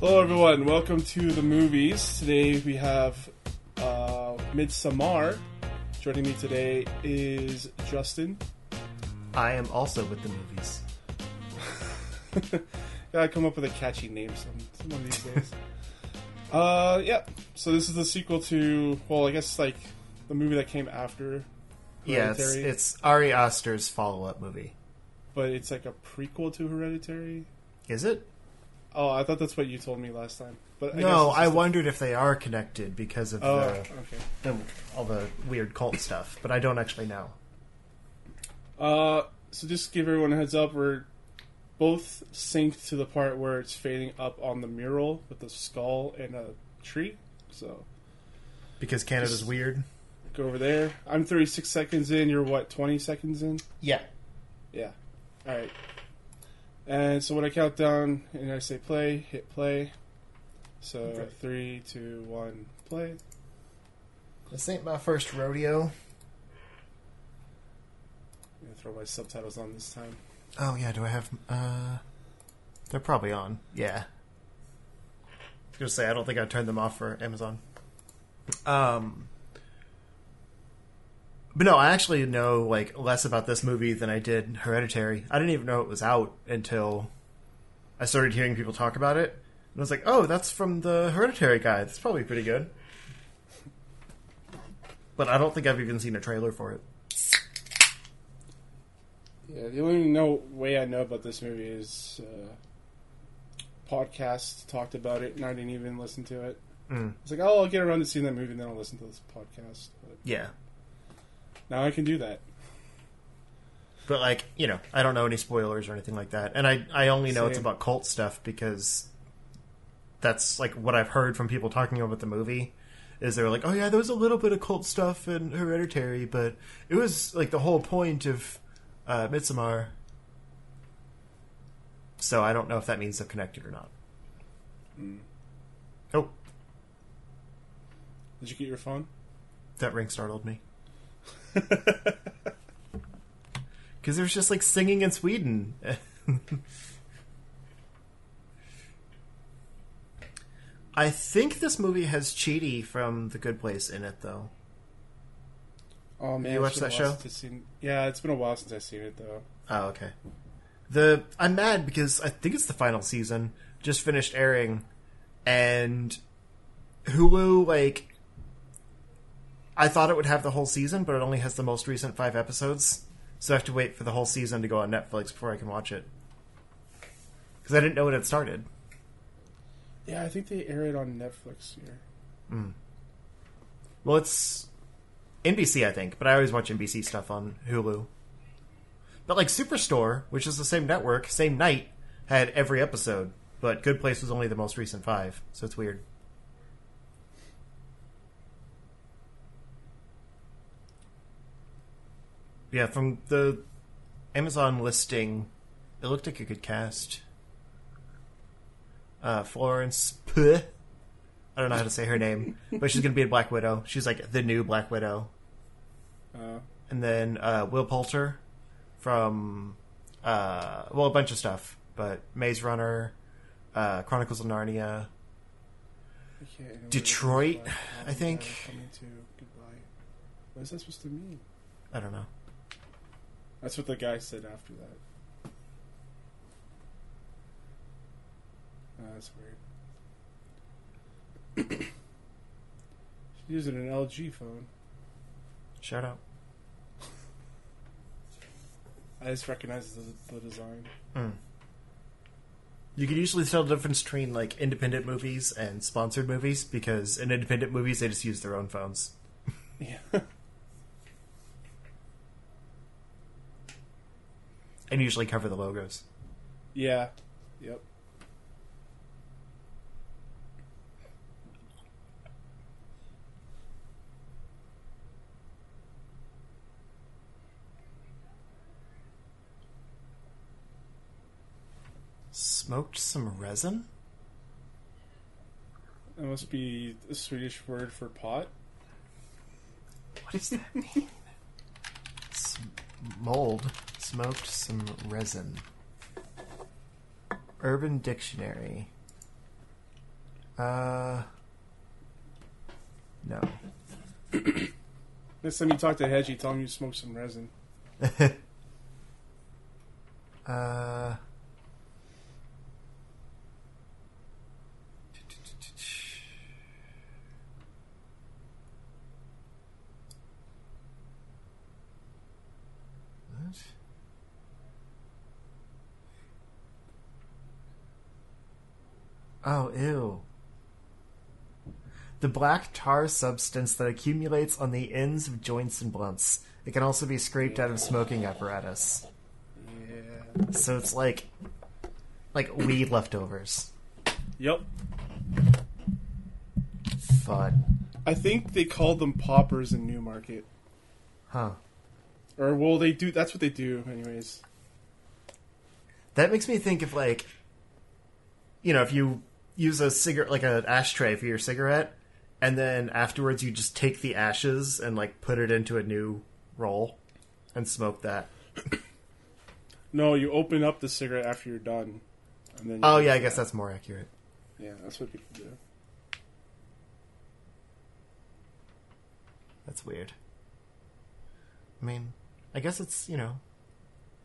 Hello, everyone. Welcome to the movies. Today we have uh, Midsommar. Joining me today is Justin. I am also with the movies. Gotta come up with a catchy name some, some of these days. uh, yeah. So this is the sequel to, well, I guess like the movie that came after. Yeah, it's, it's Ari Aster's follow-up movie. but it's like a prequel to Hereditary. Is it? Oh, I thought that's what you told me last time. But I no, I just wondered if they are connected because of Oh, the, okay. the all the weird cult stuff, but I don't actually know. Uh, so just give everyone a heads up. We're both synced to the part where it's fading up on the mural with the skull and a tree. So Because Canada's weird. go over there. I'm 36 seconds in. You're what? 20 seconds in? Yeah. Yeah. All right. And so when I count down and I say play, hit play. So Okay. three, two, one, play. This ain't my first rodeo. I'm gonna throw my subtitles on this time. Oh yeah, do I have? uh They're probably on. Yeah. I was gonna say I don't think I turned them off for Amazon. Um. But no, I actually know like less about this movie than I did Hereditary. I didn't even know it was out until I started hearing people talk about it. And I was like, "Oh, that's from the Hereditary guy. That's probably pretty good." But I don't think I've even seen a trailer for it. Yeah, the only no way I know about this movie is uh, podcast talked about it, and I didn't even listen to it. Mm. It's like, oh, I'll get around to seeing that movie, and then I'll listen to this podcast. But Yeah. Now I can do that. But like, you know, I don't know any spoilers or anything like that. And I I only know it's about cult stuff because that's like what I've heard from people talking about the movie is they were like, "Oh yeah, there was a little bit of cult stuff in Hereditary, but it was like the whole point of uh Midsommar." So I don't know if that means they're connected or not. Oh, Did you get your phone? that ring startled me. Because there's just like singing in Sweden. I think this movie has Chidi from The Good Place in it, though. Oh man, you watched that show? Seen, yeah, it's been a while since I've seen it though. Oh, okay. The I'm mad because I think it's the final season just finished airing, and Hulu like I thought it would have the whole season, but it only has the most recent five episodes, so I have to wait for the whole season to go on Netflix before I can watch it. Because I didn't know it had started. Yeah, I think they air it on Netflix here. Hmm. Well, it's NBC, I think, but I always watch NBC stuff on Hulu. But like Superstore, which is the same network, same night, had every episode, but Good Place was only the most recent five, so it's weird. Yeah, from the Amazon listing, it looked like a good cast. Uh, Florence Pugh. I don't know how to say her name, but she's gonna be a Black Widow. She's like the new Black Widow. Uh, And then uh, Will Poulter from uh, well a bunch of stuff, but Maze Runner, uh, Chronicles of Narnia. Detroit, what it's like. I think. To. What is that supposed to mean? I don't know. That's what the guy said after that. Uh, that's weird. She's using an LG phone. Shout out. I just recognize the, the design. Mm. You can usually tell the difference between like independent movies and sponsored movies because in independent movies they just use their own phones. Yeah. And usually cover the logos. yeah. Yep. Smoked some resin? That must be a Swedish word for pot. What does that mean? Mold. Smoked some resin. Urban Dictionary. Uh, no. Next time you talk to Hedgie, tell him you smoke some resin. uh. What? Oh, ew. The black tar substance that accumulates on the ends of joints and blunts. It can also be scraped out of smoking apparatus. Yeah. So it's like like weed leftovers. Yep. Fun. I think they called them poppers in Newmarket. Huh. Or well, they do. That's what they do, anyways. That makes me think of like you know, if you use a cigarette like an ashtray for your cigarette and then afterwards you just take the ashes and like put it into a new roll and smoke that. No, you open up the cigarette after you're done, and then. you Oh yeah, I that. guess that's more accurate. Yeah, that's what people do. That's weird. I mean, I guess it's, you know,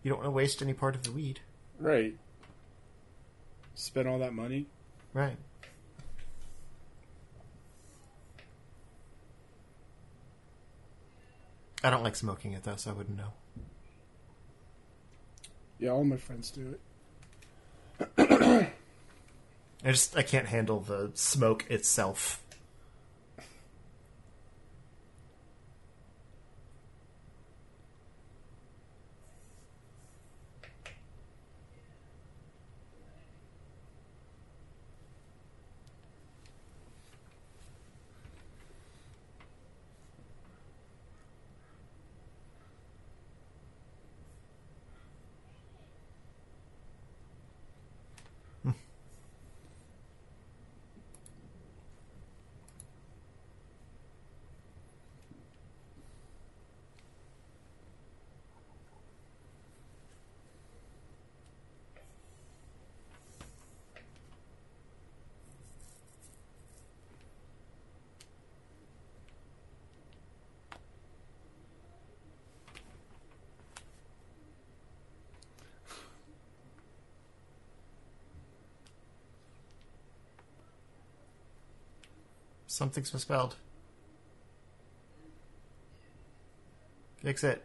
you don't want to waste any part of the weed. Right. Spend all that money. Right. I don't like smoking it though, so I wouldn't know. Yeah, all my friends do it. I just I can't handle the smoke itself. Something's misspelled. Fix it.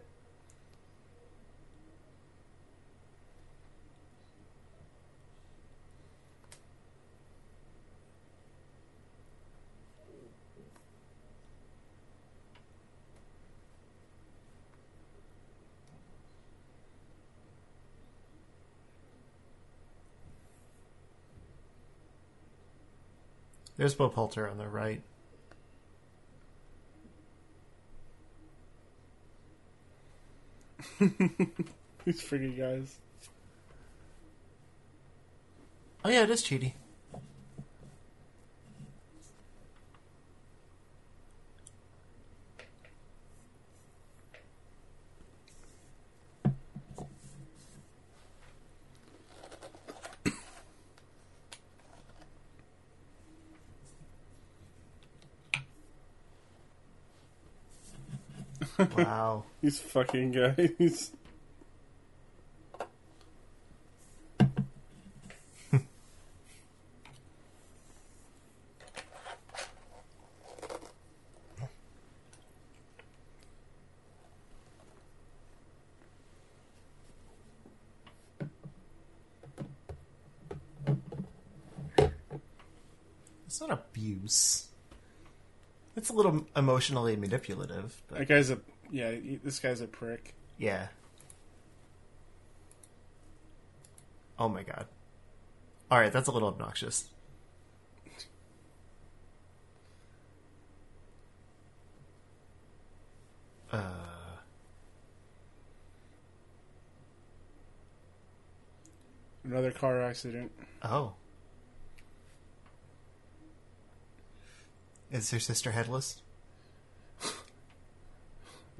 There's Bob Poulter on the right. These pretty guys. Oh yeah, it is Chidi. Wow. These fucking guys. It's not abuse. It's a little emotionally manipulative, but That guy's a yeah. This guy's a prick. yeah. Oh my god. Alright, that's a little obnoxious. Uh, Another car accident. oh. Is her sister headless?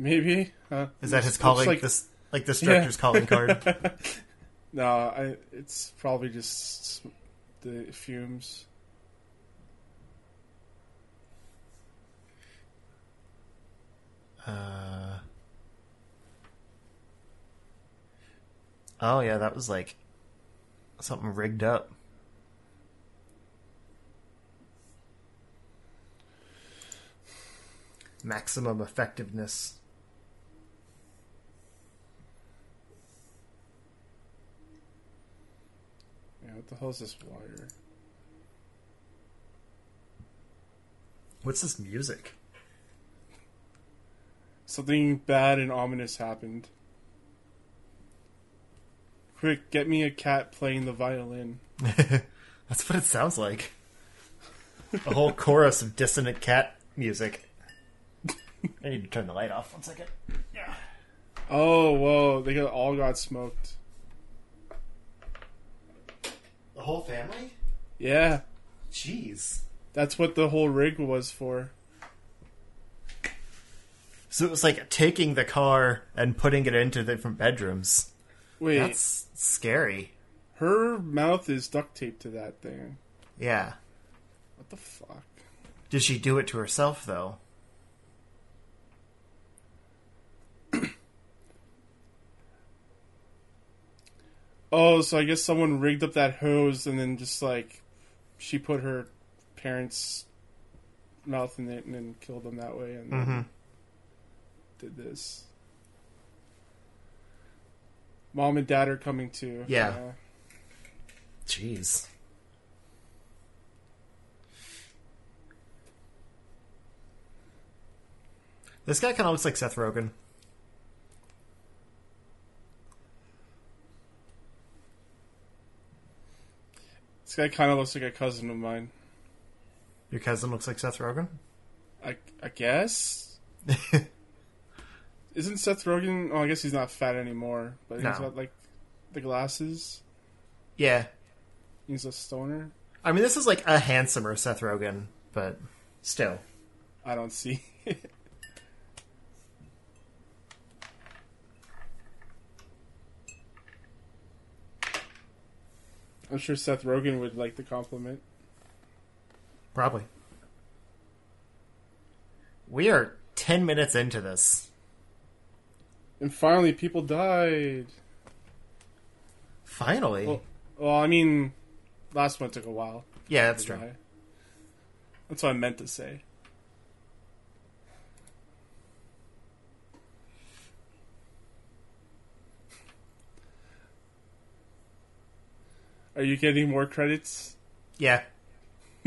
Maybe uh, is that his calling like, this like this director's yeah. calling card? no, I, it's probably just the fumes. Uh, oh yeah, that was like something rigged up. Maximum effectiveness. What the hell is this wire? What's this music? Something bad and ominous happened. Quick, get me a cat playing the violin. That's what it sounds like. A whole chorus of dissonant cat music. I need to turn the light off. One second. Yeah. Oh, whoa, they got, all got smoked. The whole family? Yeah, Jeez. that's what the whole rig was for. So it was like taking the car and putting it into different bedrooms. Wait, That's scary. her mouth is duct taped to that thing. Yeah. What the fuck? Did she do it to herself though? Oh, so I guess someone rigged up that hose and then just like she put her parents' mouth in it and then killed them that way and Mm-hmm. did this. Mom and dad are coming too. Yeah. Jeez. This guy kind of looks like Seth Rogen. This guy kind of looks like a cousin of mine. Your cousin looks like Seth Rogen. I I guess. Isn't Seth Rogen? Oh, I guess he's not fat anymore, but he's No. got like the glasses. yeah. He's a stoner. I mean, this is like a handsomer Seth Rogen, but still. I don't see. I'm sure Seth Rogen would like the compliment. Probably. We are 10 minutes into this. And finally, people died. Finally. Well, well, I mean, last one took a while. yeah, that's true. die. That's what I meant to say. Are you getting more credits? Yeah.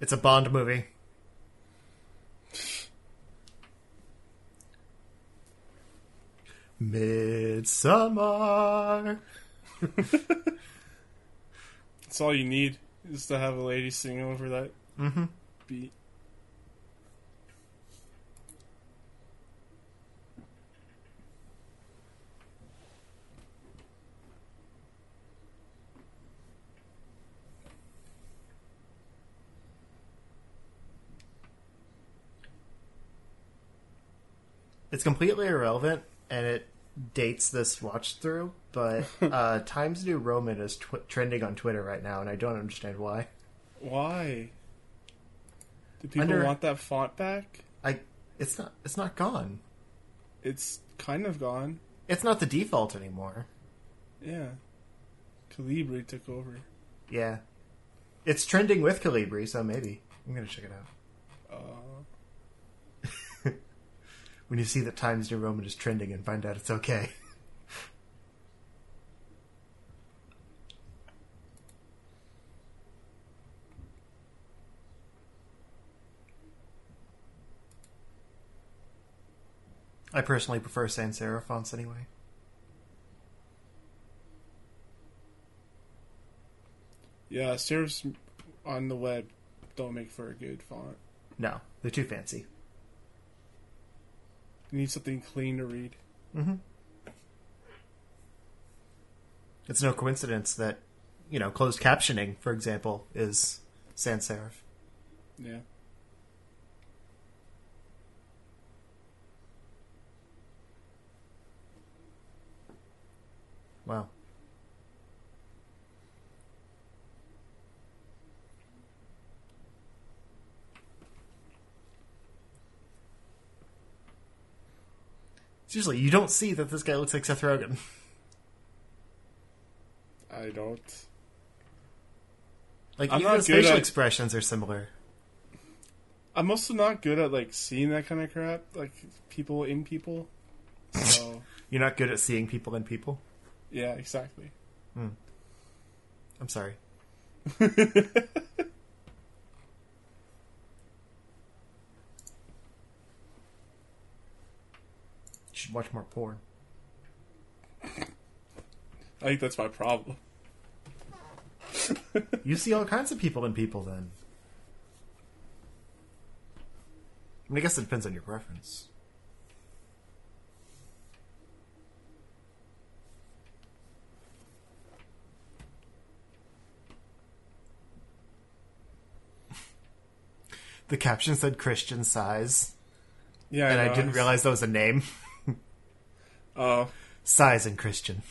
it's a Bond movie. Midsummer. That's all you need is to have a lady sing over that Mm-hmm. beat. It's completely irrelevant, and it dates this watch through. But uh, Times New Roman is tw- trending on Twitter right now, and I don't understand why. Why? Do people Under- want that font back? I it's not it's not gone. It's kind of gone. It's not the default anymore. Yeah. Calibri took over. Yeah, it's trending with Calibri, so maybe I'm gonna check it out. Uh, When you see that Times New Roman is trending, and find out it's okay. I personally prefer sans serif fonts anyway. yeah, serifs on the web don't make for a good font. No, they're too fancy. You need something clean to read. Mm-hmm. It's no coincidence that, you know, closed captioning, for example, is sans serif. Yeah. Wow. Seriously, you don't see that this guy looks like Seth Rogen. I don't. Like I'm even his facial at- expressions are similar. I'm also not good at like seeing that kind of crap, like people in people. So You're not good at seeing people in people. yeah, exactly. Hmm. I'm sorry. should watch more porn. I think that's my problem. You see all kinds of people in people then. I mean, I guess it depends on your preference. The caption said Christian size, Yeah, and I didn't realize that was a name. Oh, Size and Christian.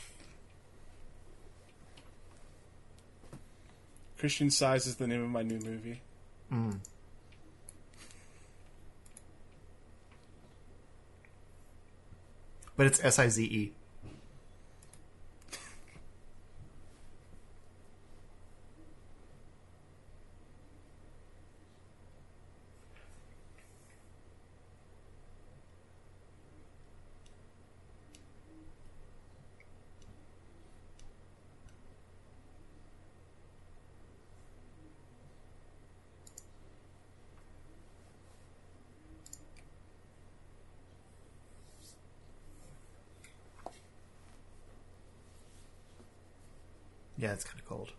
Christian Size is the name of my new movie. Hmm. But it's S I Z E. Yeah, it's kind of cold.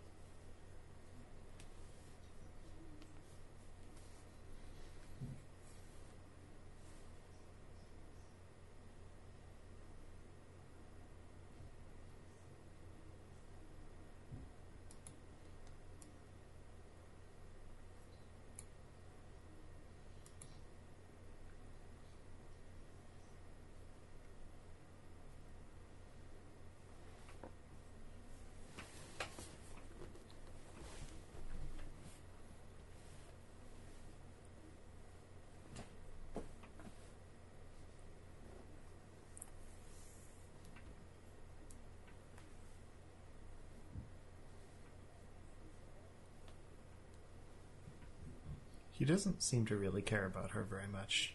He doesn't seem to really care about her very much.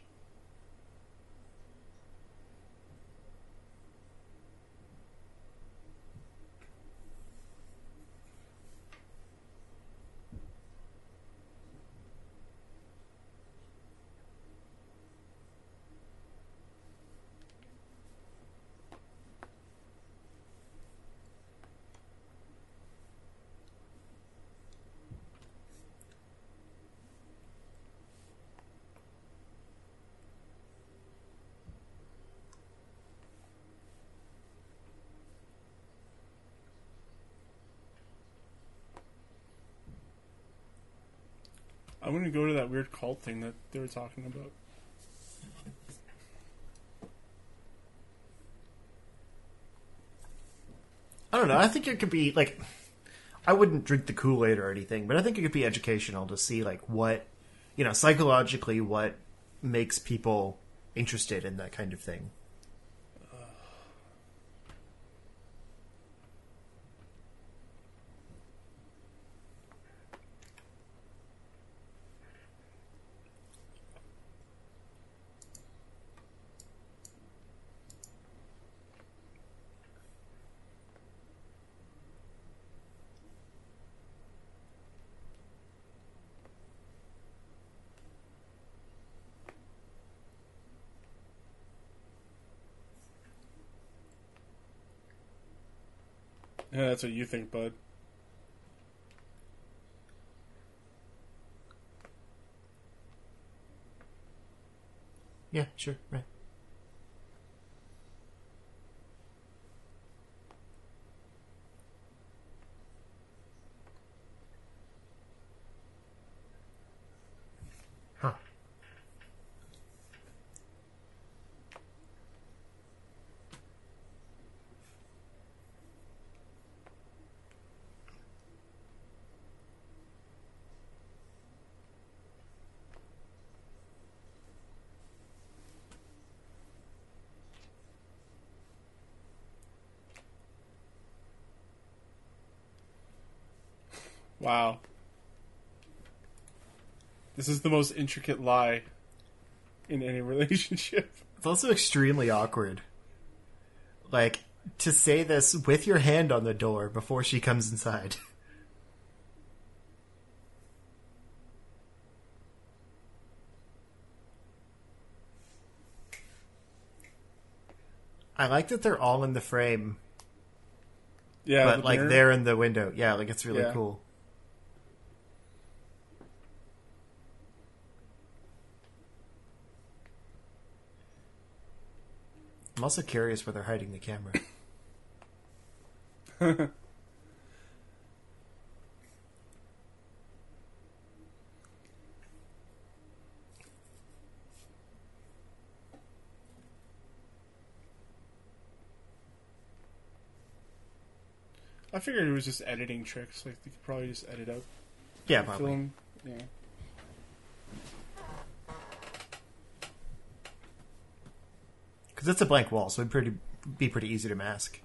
I'm gonna go to that weird cult thing that they were talking about. I don't know. I think it could be like I wouldn't drink the Kool Aid or anything, but I think it could be educational to see like what you know psychologically what makes people interested in that kind of thing. That's what you think, bud. Yeah, sure, right. Huh. Wow. This is the most intricate lie in any relationship. It's also extremely awkward. Like, to say this with your hand on the door before she comes inside. I like that they're all in the frame, Yeah, but the like mirror. they're in the window. Yeah, like it's really Yeah. cool. I'm also curious where they're hiding the camera. I figured it was just editing tricks. Like they could probably just edit out Yeah, probably. film. Yeah. Because it's a blank wall, so it'd pretty be pretty easy to mask.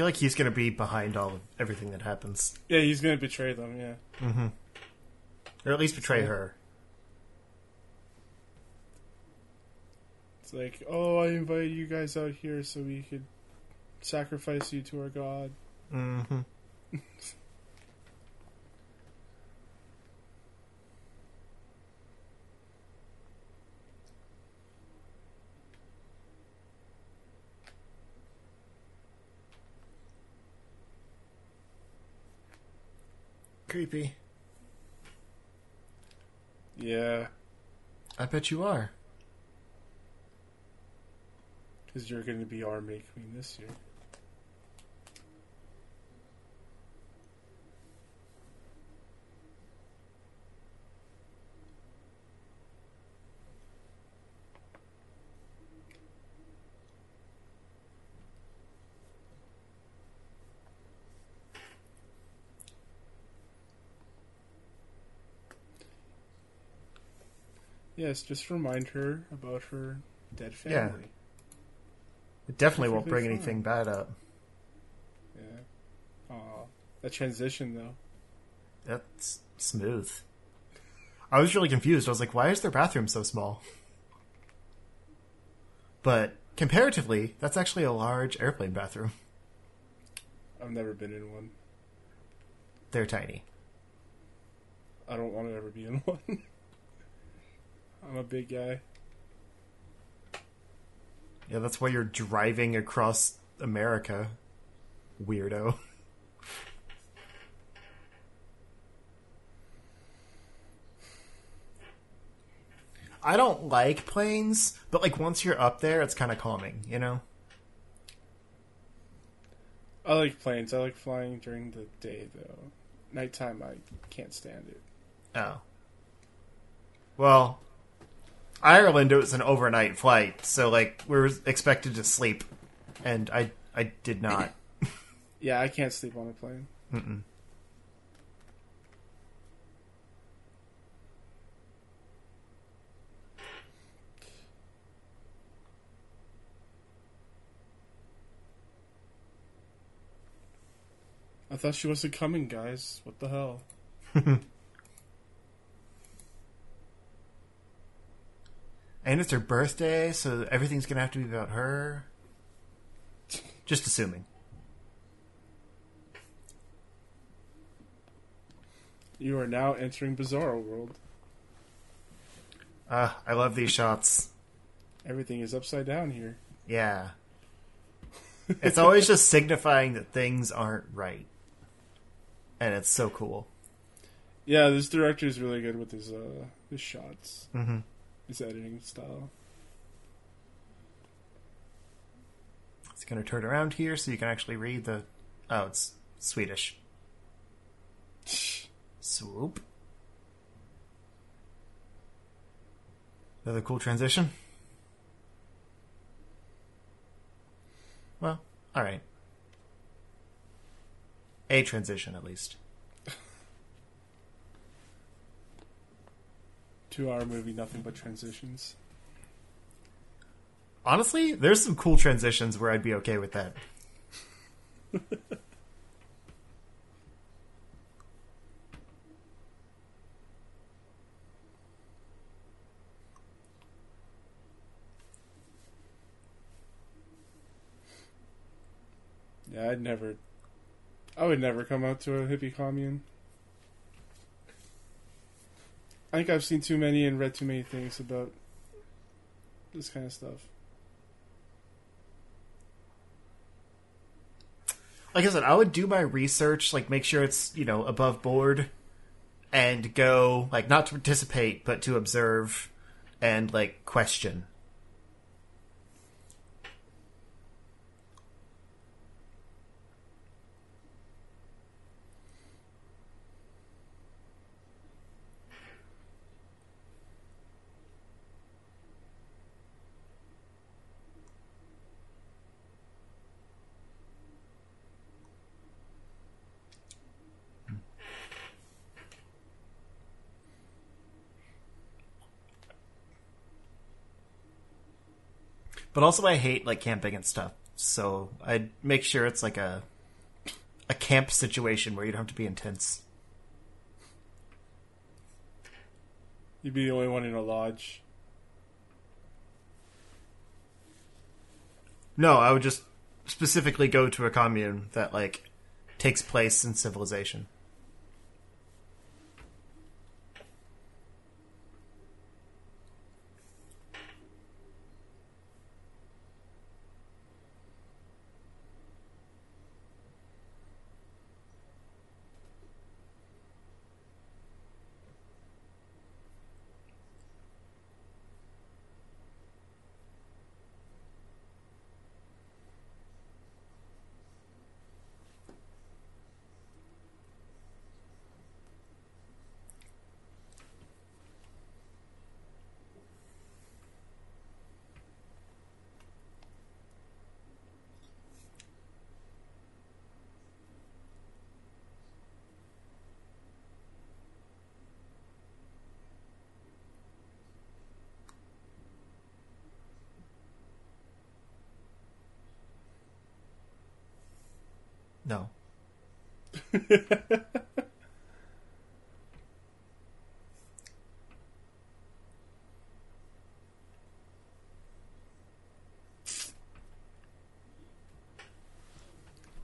Feel like he's going to be behind all of everything that happens, Yeah, he's gonna betray them. Yeah. Mm-hmm. Or at least betray her. It's like, oh, I invited you guys out here so we could sacrifice you to our god. Mm-hmm. Creepy. Yeah, I bet you are. because you're gonna be our May Queen this year. Yes, just remind her about her dead family. Yeah. It definitely won't bring anything bad up. Yeah. Aw. That transition, though. That's smooth. I was really confused. I was like, why is their bathroom so small? But comparatively, that's actually a large airplane bathroom. I've never been in one. They're tiny. I don't want to ever be in one. I'm a big guy. Yeah, that's why you're driving across America. Weirdo. I don't like planes, but like once you're up there, it's kind of calming, you know? I like planes. I like flying during the day, though. Nighttime, I can't stand it. Oh. Well, Ireland it was an overnight flight, so like we were expected to sleep, and I I did not. Yeah, I can't sleep on a plane. Mm-mm. I thought she wasn't coming, guys. What the hell? And it's her birthday, so everything's gonna have to be about her. Just assuming. You are now entering Bizarro World. Uh, I love these shots. Everything is upside down here. Yeah. It's always just signifying that things aren't right. And it's so cool. Yeah, this director is really good with his uh his shots, Mm-hmm. His editing style. It's going to turn around here so you can actually read the. Oh, it's Swedish. Swoop. Another cool transition. Well, alright. A transition, at least. Two hour movie, nothing but transitions. Honestly, there's some cool transitions where I'd be okay with that. Yeah, I'd never. I would never come out to a hippie commune. I think I've seen too many and read too many things about this kind of stuff. like I said, I would do my research, like make sure it's you know above board, and go like not to participate but to observe and like question. But also, I hate like camping and stuff, so I'd make sure it's like a a camp situation where you don't have to be intense. You'd be the only one in a lodge. No, I would just specifically go to a commune that like takes place in civilization. No.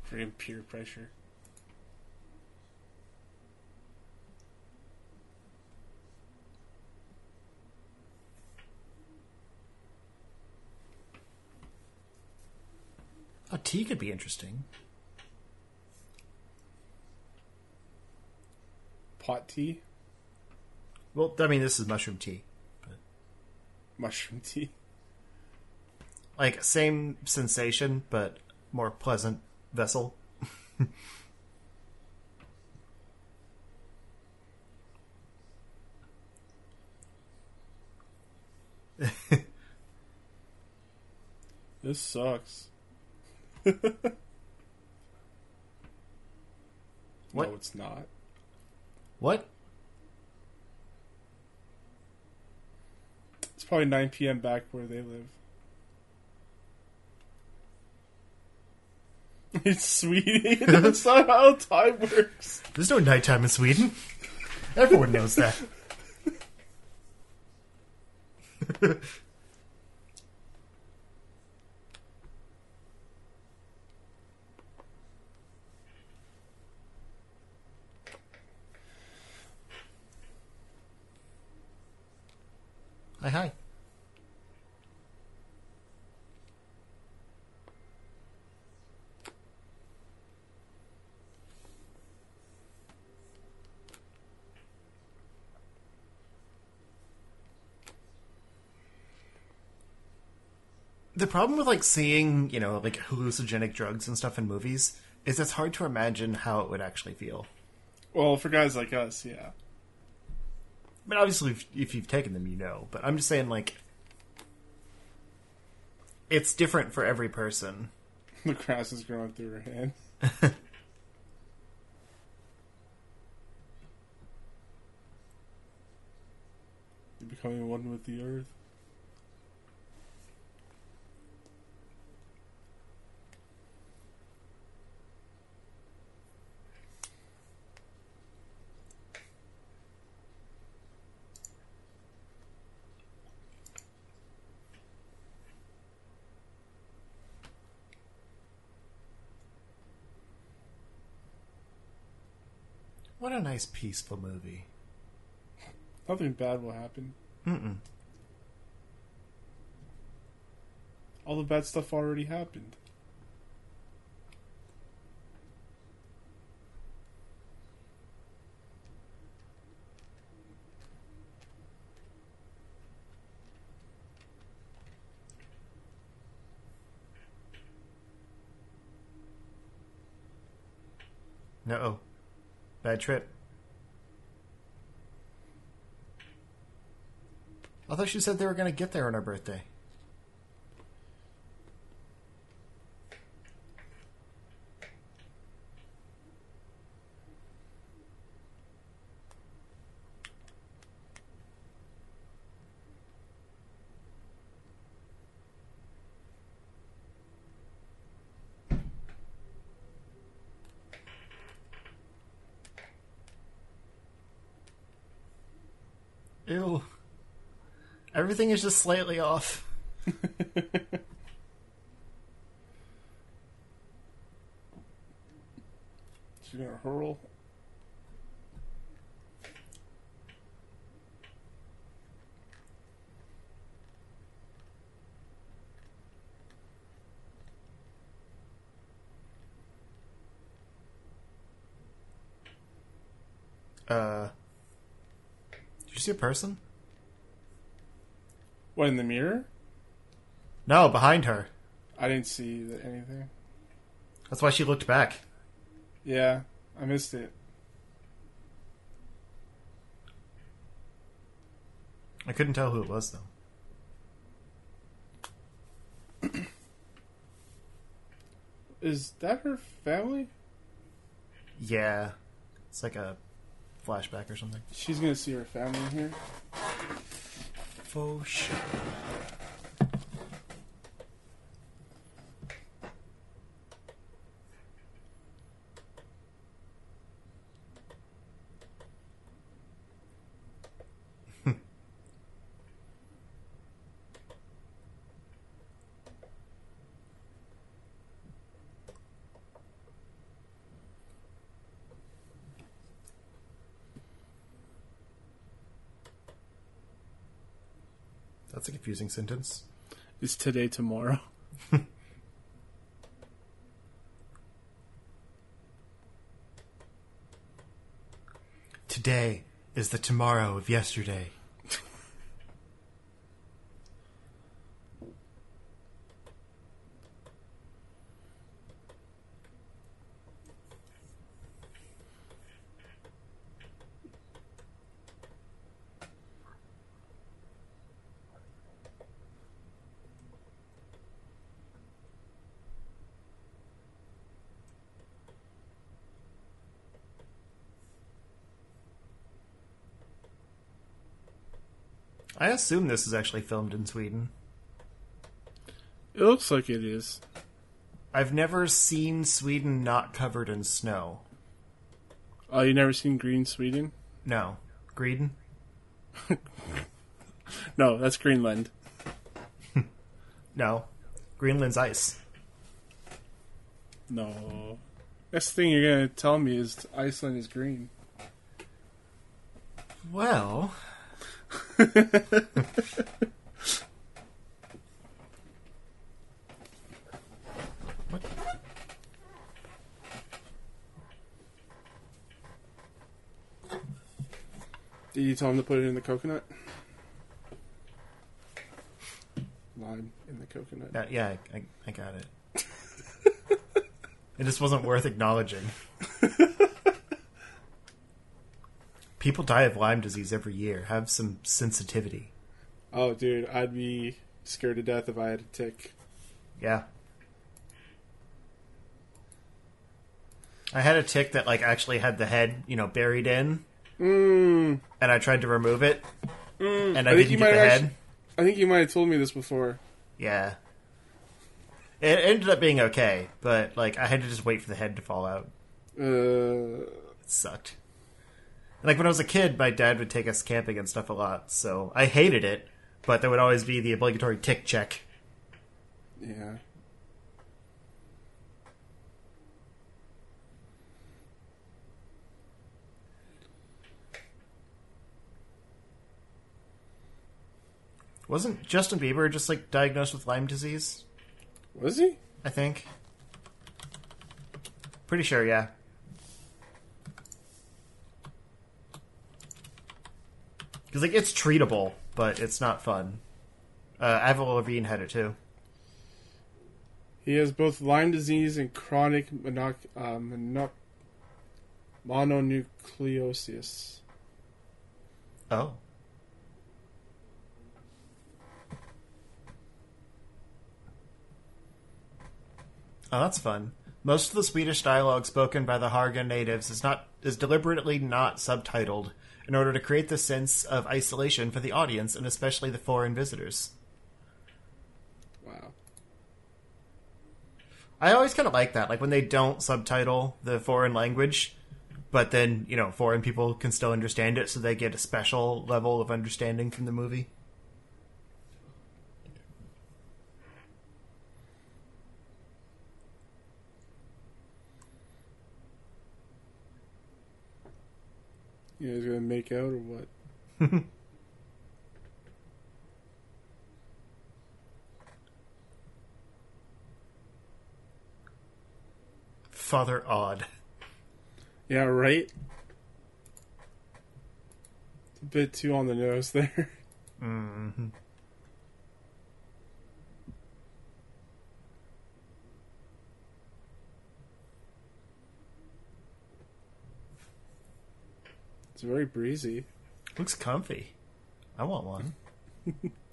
For peer pressure. A tea could be interesting. Pot tea, Well, I mean, this is mushroom tea. mushroom tea. Like, same sensation, but more pleasant vessel. This sucks. What? No, it's not. What? It's probably 9 p.m. back where they live. It's Sweden. That's not how time works. There's no nighttime in Sweden. Everyone knows that. Hi, hi. The problem with like seeing, you know, like hallucinogenic drugs and stuff in movies is it's hard to imagine how it would actually feel. Well, for guys like us, yeah. But obviously, if, if you've taken them, you know. But I'm just saying, like, it's different for every person. The grass is growing through her hand. You're becoming one with the earth. Nice, peaceful movie. Nothing bad will happen. Mm-mm. All the bad stuff already happened. No. Bad trip. I thought she said they were going to get there on her birthday. Ew. Everything is just slightly off. She's gonna hurl. Uh. Did you see a person? What in the mirror? No, behind her. I didn't see anything. That's why she looked back. Yeah, I missed it. I couldn't tell who it was though. Is that her family? Yeah. It's like a flashback or something. She's gonna see her family here. Faux sure. That's a confusing sentence. Is today tomorrow? Today is the tomorrow of yesterday. I assume this is actually filmed in Sweden. It looks like it is. I've never seen Sweden not covered in snow. Oh, you never seen Green Sweden? No. Green? No, that's Greenland. No. Greenland's ice. No. Next thing you're gonna tell me is Iceland is green. Well? Did you tell him to put it in the coconut? Lime in the coconut. Yeah, yeah I, I, I got it. it just wasn't worth acknowledging. People die of Lyme disease every year. Have some sensitivity. Oh, dude, I'd be scared to death if I had a tick. Yeah. I had a tick that like actually had the head, you know, buried in, Mm, and I tried to remove it, mm. and I, think didn't you get the head. actu- I think you might have told me this before. Yeah. It ended up being okay, but like I had to just wait for the head to fall out. Uh, It sucked. Like when I was a kid, my dad would take us camping and stuff a lot, so I hated it, but there would always be the obligatory tick check. yeah. Wasn't Justin Bieber just like diagnosed with Lyme disease? Was he? I think. Pretty sure, yeah. Because like it's treatable, but it's not fun. Uh, Avril Lavigne had it too. He has both Lyme disease and chronic monoc- uh, monoc- mononucleosis. Oh. Oh, that's fun. Most of the Swedish dialogue spoken by the Harga natives is not is deliberately not subtitled in order to create the sense of isolation for the audience and especially the foreign visitors. Wow. I always kind of like that, like when they don't subtitle the foreign language, but then you know foreign people can still understand it, so they get a special level of understanding from the movie. You guys gonna make out or what? Father Odd. Yeah, right? It's a bit too on the nose there. hmm It's very breezy. Looks comfy. I want one.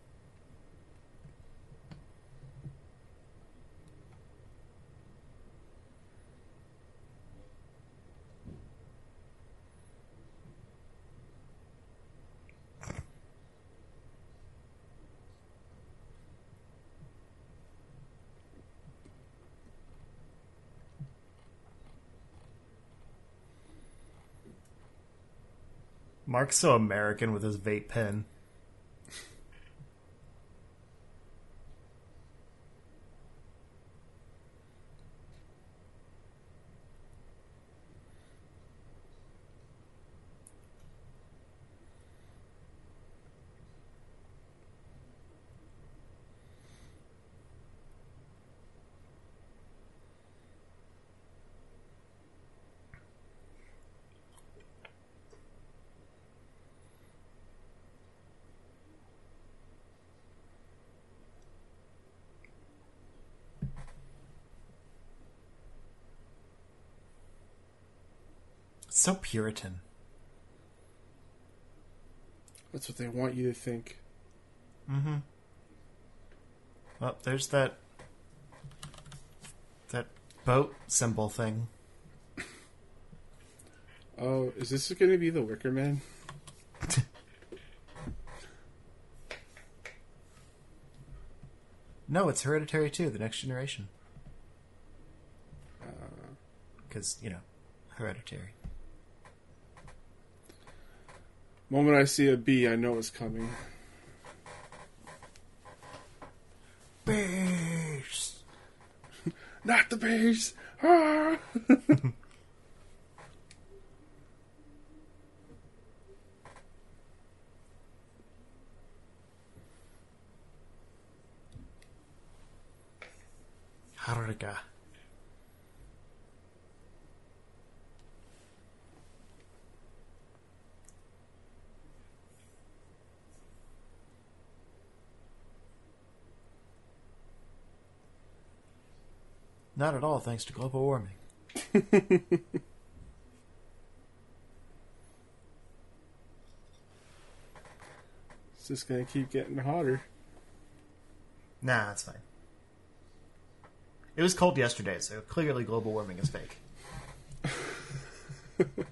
Mark's so American with his vape pen. So Puritan. That's what they want you to think. Mm-hmm. Well, there's that that boat symbol thing. Oh, is this gonna be the Wicker Man? No, it's Hereditary too. The Next Generation. Uh, Because you know, Hereditary. moment I see a bee, I know it's coming. Bees! Not the bees! Ah! Harga. Not at all, thanks to global warming. It's just gonna keep getting hotter. Nah, that's fine. It was cold yesterday, so clearly global warming is fake.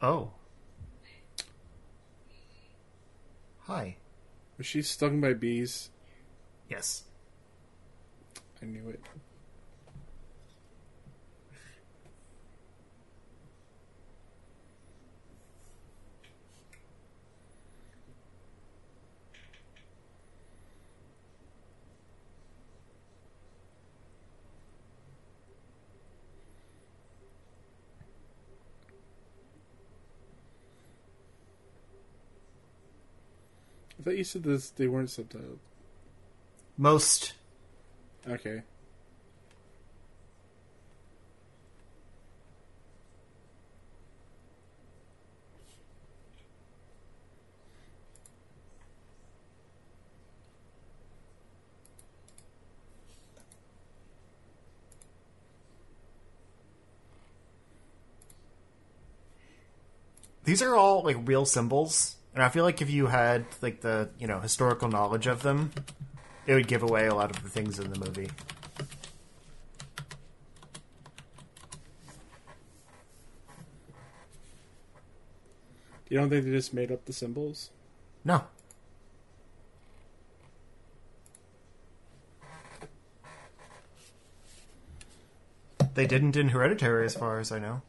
oh. Hi. Was she stung by bees? Yes. I knew it. I thought you said this they weren't subtitled. Most. Okay. These are all like real symbols, and I feel like if you had like the you know historical knowledge of them, it would give away a lot of the things in the movie. You don't think they just made up the symbols? No. They didn't in Hereditary, as far as I know.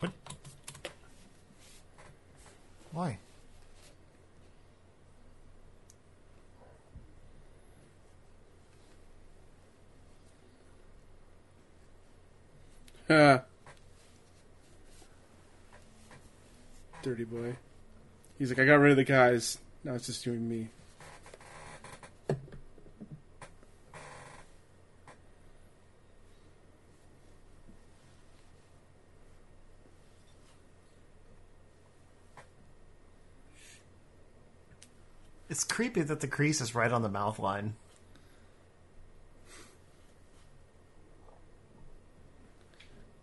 What? Why? Ha. Dirty boy. He's like, I got rid of the guys. Now it's just you and me. It's creepy that the crease is right on the mouth line.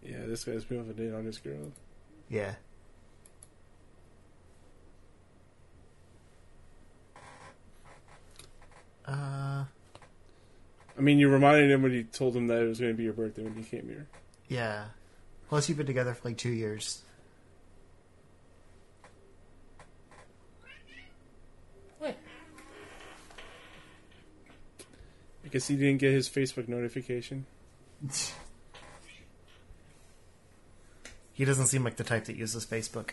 Yeah, this guy's been off a date on this girl. Yeah. I mean, you reminded him when you told him that it was going to be your birthday when you came here. yeah. Plus, you've been together for like two years. I guess he didn't get his Facebook notification. He doesn't seem like the type that uses Facebook.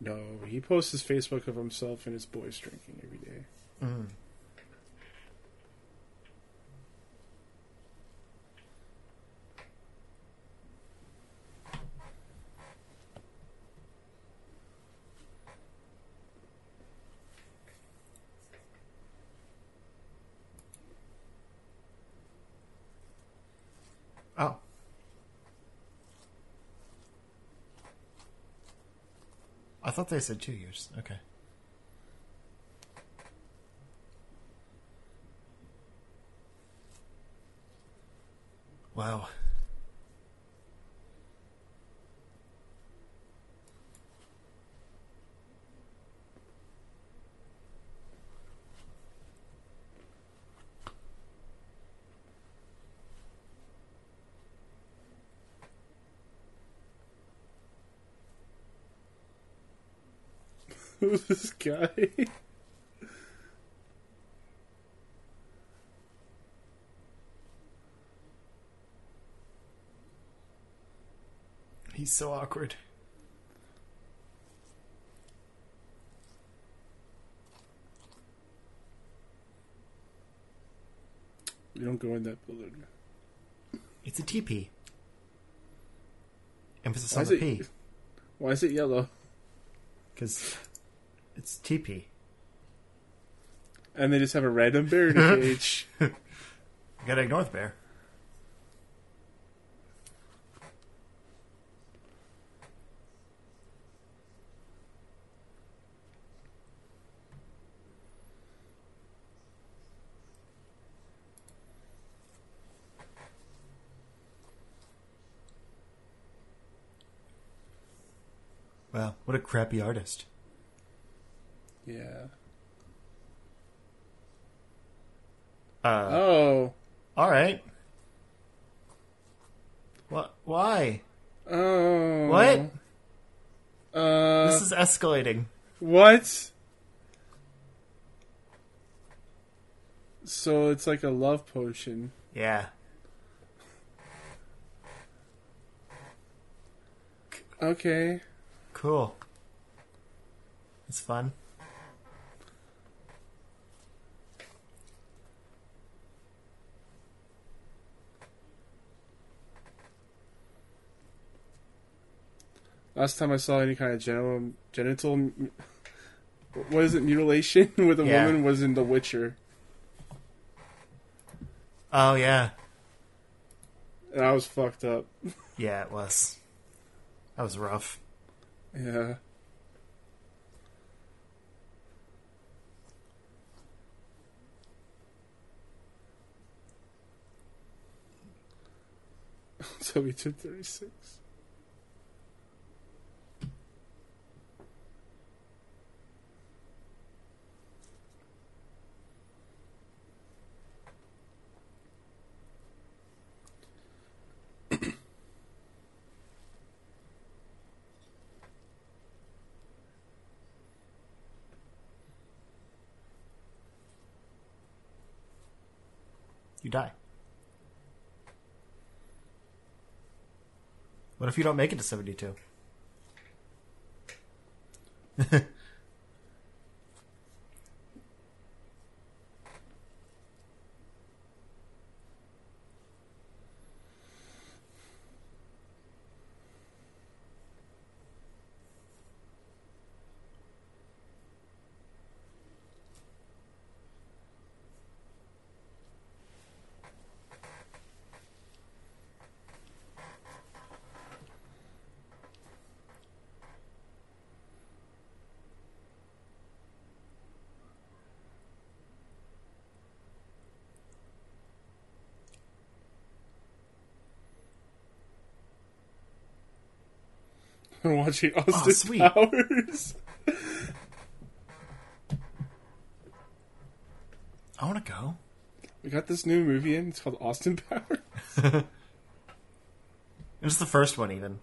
No, he posts his Facebook of himself and his boys drinking every day. Mm. Oh. I thought they said two years. Okay. who this guy? He's so awkward. You don't go in that building. It's a teepee. Emphasis why on the it, P. Why is it yellow? Because it's TP. And they just have a random bear in a cage. You gotta ignore the bear. Wow, what a crappy artist. Yeah. Uh, Oh. all right. What? Why? Oh. What? Uh. This is escalating. What? So it's like a love potion. Yeah. Okay. Cool. It's fun. Last time I saw any kind of genital, genital what is it, mutilation with a Yeah. woman was in The Witcher. Oh yeah. And I was fucked up. Yeah, it was. That was rough. Yeah. so we took 36. You die. What if you don't make it to 72? Watching Austin oh, sweet. Powers. I want to go. We got this new movie in. It's called Austin Powers. It was the first one, even.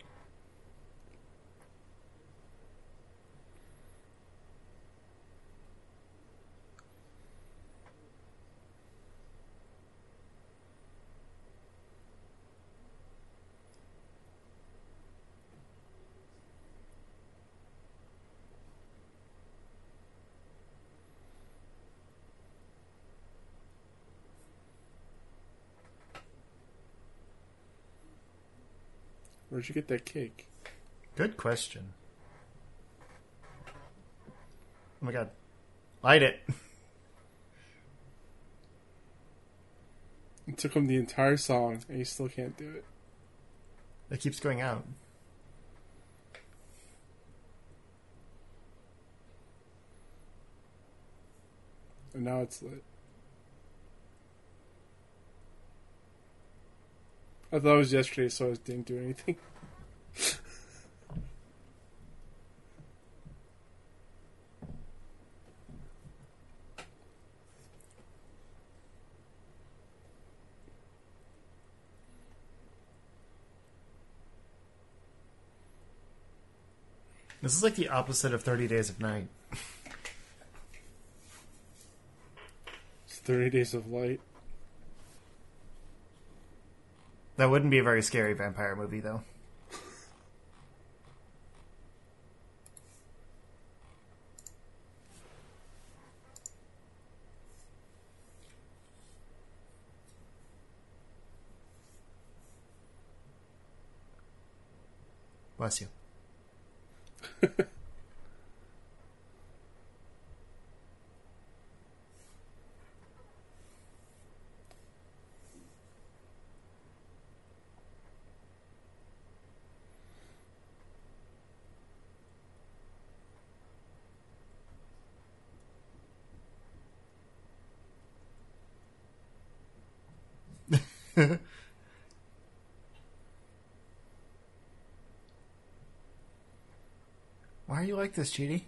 Where'd you get that cake? Good question. Oh my god. Light it. It took him the entire song, and he still can't do it. It keeps going out. And now it's lit. I thought it was yesterday, so I didn't do anything. This is like the opposite of Thirty Days of Night. It's Thirty Days of Light. That wouldn't be a very scary vampire movie, though. Bless you. Why are you like this, Chidi?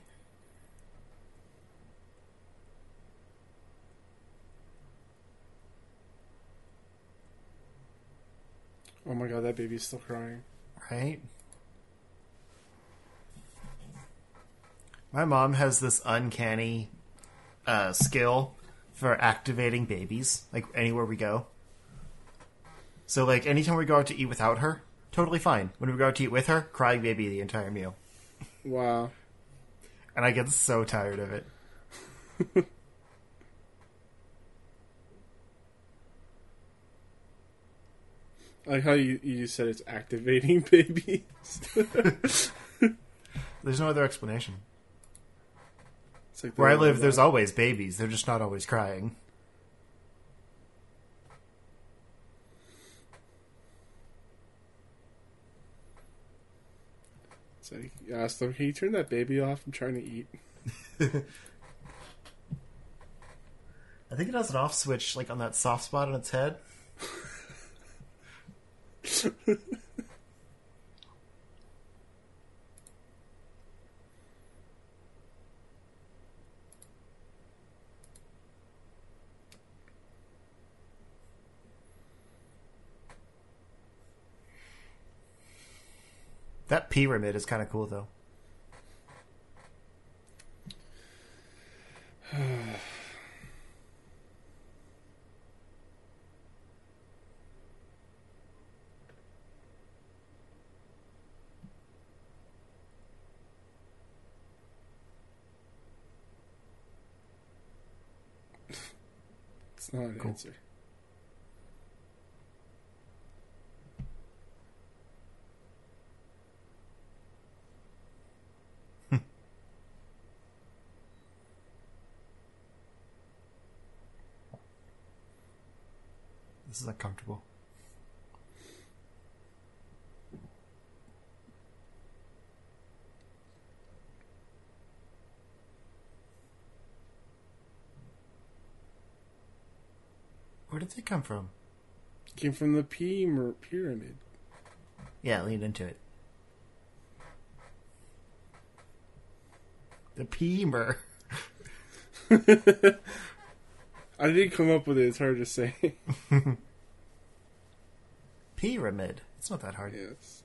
Oh my god, that baby's still crying. Right? My mom has this uncanny uh, skill for activating babies, like anywhere we go. So, like, anytime we go out to eat without her, totally fine. When we go out to eat with her, crying baby the entire meal. Wow. And I get so tired of it. I like how you, you said it's activating babies. There's no other explanation. It's like Where I live, there's always babies. They're just not always crying. Like, you asked them, can you turn that baby off? I'm trying to eat. I think it has an off switch, like on that soft spot on its head. That pyramid is kind of cool, though. It's not an Cool. answer. Uncomfortable. Where did they come from? Came from the P pyramid. Yeah, lean into it. The Pemer. I didn't come up with it. It's hard to say. Pyramid. It's not that hard. yes.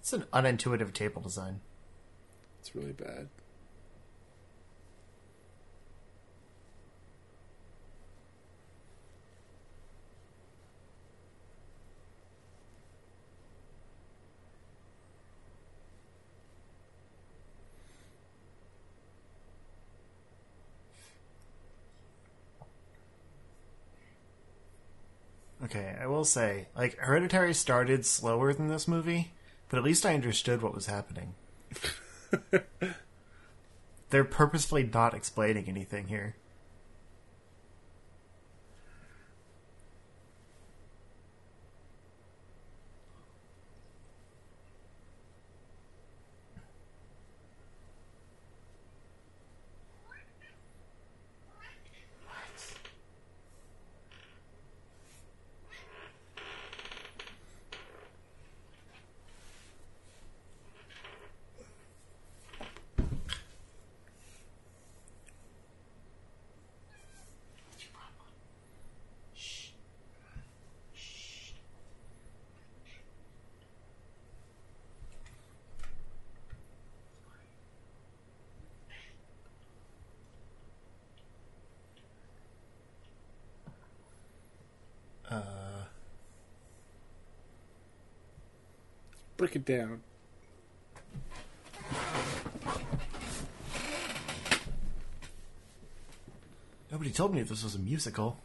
It's an unintuitive table design. It's really bad. Okay, I will say, like, Hereditary started slower than this movie, but at least I understood what was happening. They're purposefully not explaining anything here. it down. Nobody told me if this was a musical.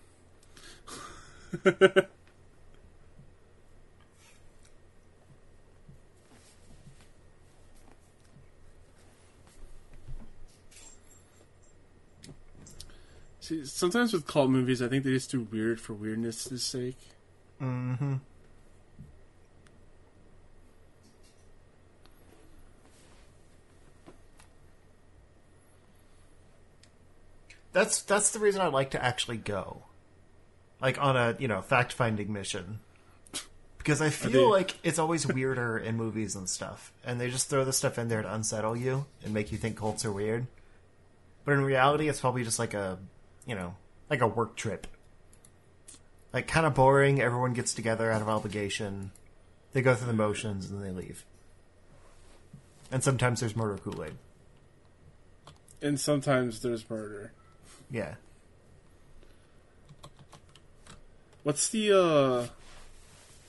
See, sometimes with cult movies, I think they just do weird for weirdness' sake. Mm-hmm. That's that's the reason I like to actually go, like on a you know fact finding mission, because I feel they- like it's always weirder in movies and stuff, and they just throw the stuff in there to unsettle you and make you think cults are weird. But in reality, it's probably just like a, you know, like a work trip. Like kind of boring. Everyone gets together out of obligation. They go through the motions and then they leave. And sometimes there's murder Kool Aid. And sometimes there's murder. Yeah. What's the uh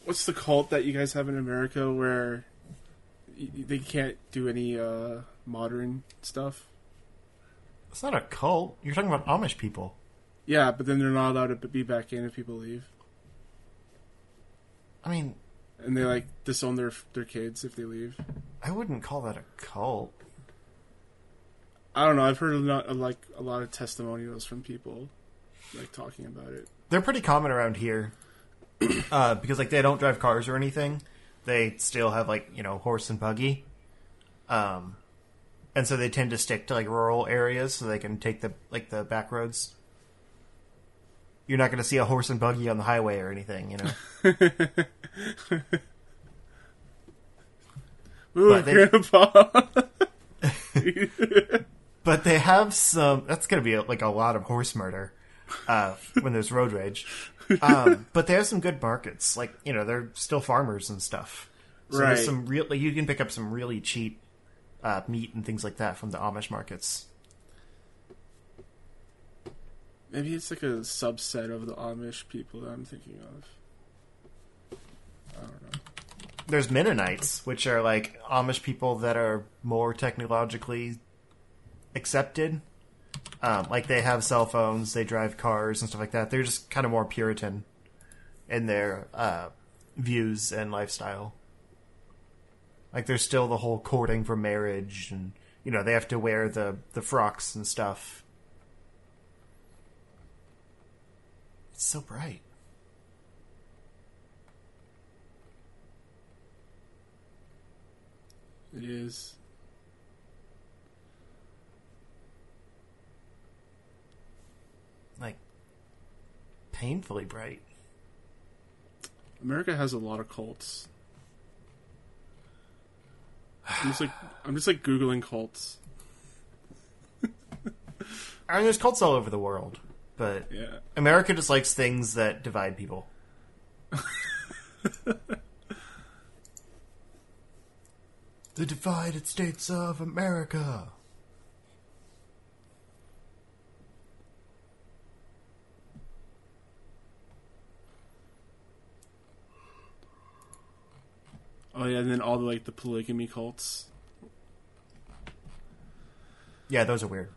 what's the cult that you guys have in America where they can't do any uh modern stuff? It's not a cult. You're talking about Amish people. Yeah, but then they're not allowed to be back in if people leave. I mean, And they like disown their their kids if they leave. I wouldn't call that a cult. I don't know. I've heard a lot, like a lot of testimonials from people like talking about it. They're pretty common around here. uh, because like they don't drive cars or anything. They still have like, you know, horse and buggy. Um and so they tend to stick to like rural areas so they can take the like the back roads. You're not going to see a horse and buggy on the highway or anything, you know. Ooh, Grandpa. But they have some. That's going to be like a lot of horse murder uh, when there's road rage. Um, but they have some good markets. Like you know, they're still farmers and stuff. So Right. there's some real. Like, you can pick up some really cheap uh, meat and things like that from the Amish markets. Maybe it's like a subset of the Amish people that I'm thinking of. I don't know. There's Mennonites, which are like Amish people that are more technologically accepted. Um, like they have cell phones, they drive cars and stuff like that. They're just kind of more Puritan in their uh, views and lifestyle. Like there's still the whole courting for marriage, and you know they have to wear the the frocks and stuff. It's so bright. It is. like painfully bright. America has a lot of cults. I'm just like I'm just like googling cults. I mean, there's cults all over the world, but Yeah. America just likes things that divide people. the divided states of America. Oh yeah, and then all the like the polygamy cults. Yeah, those are weird.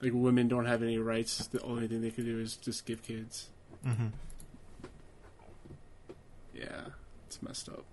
Like women don't have any rights. The only thing they can do is just give kids. Mm-hmm. Yeah, it's messed up.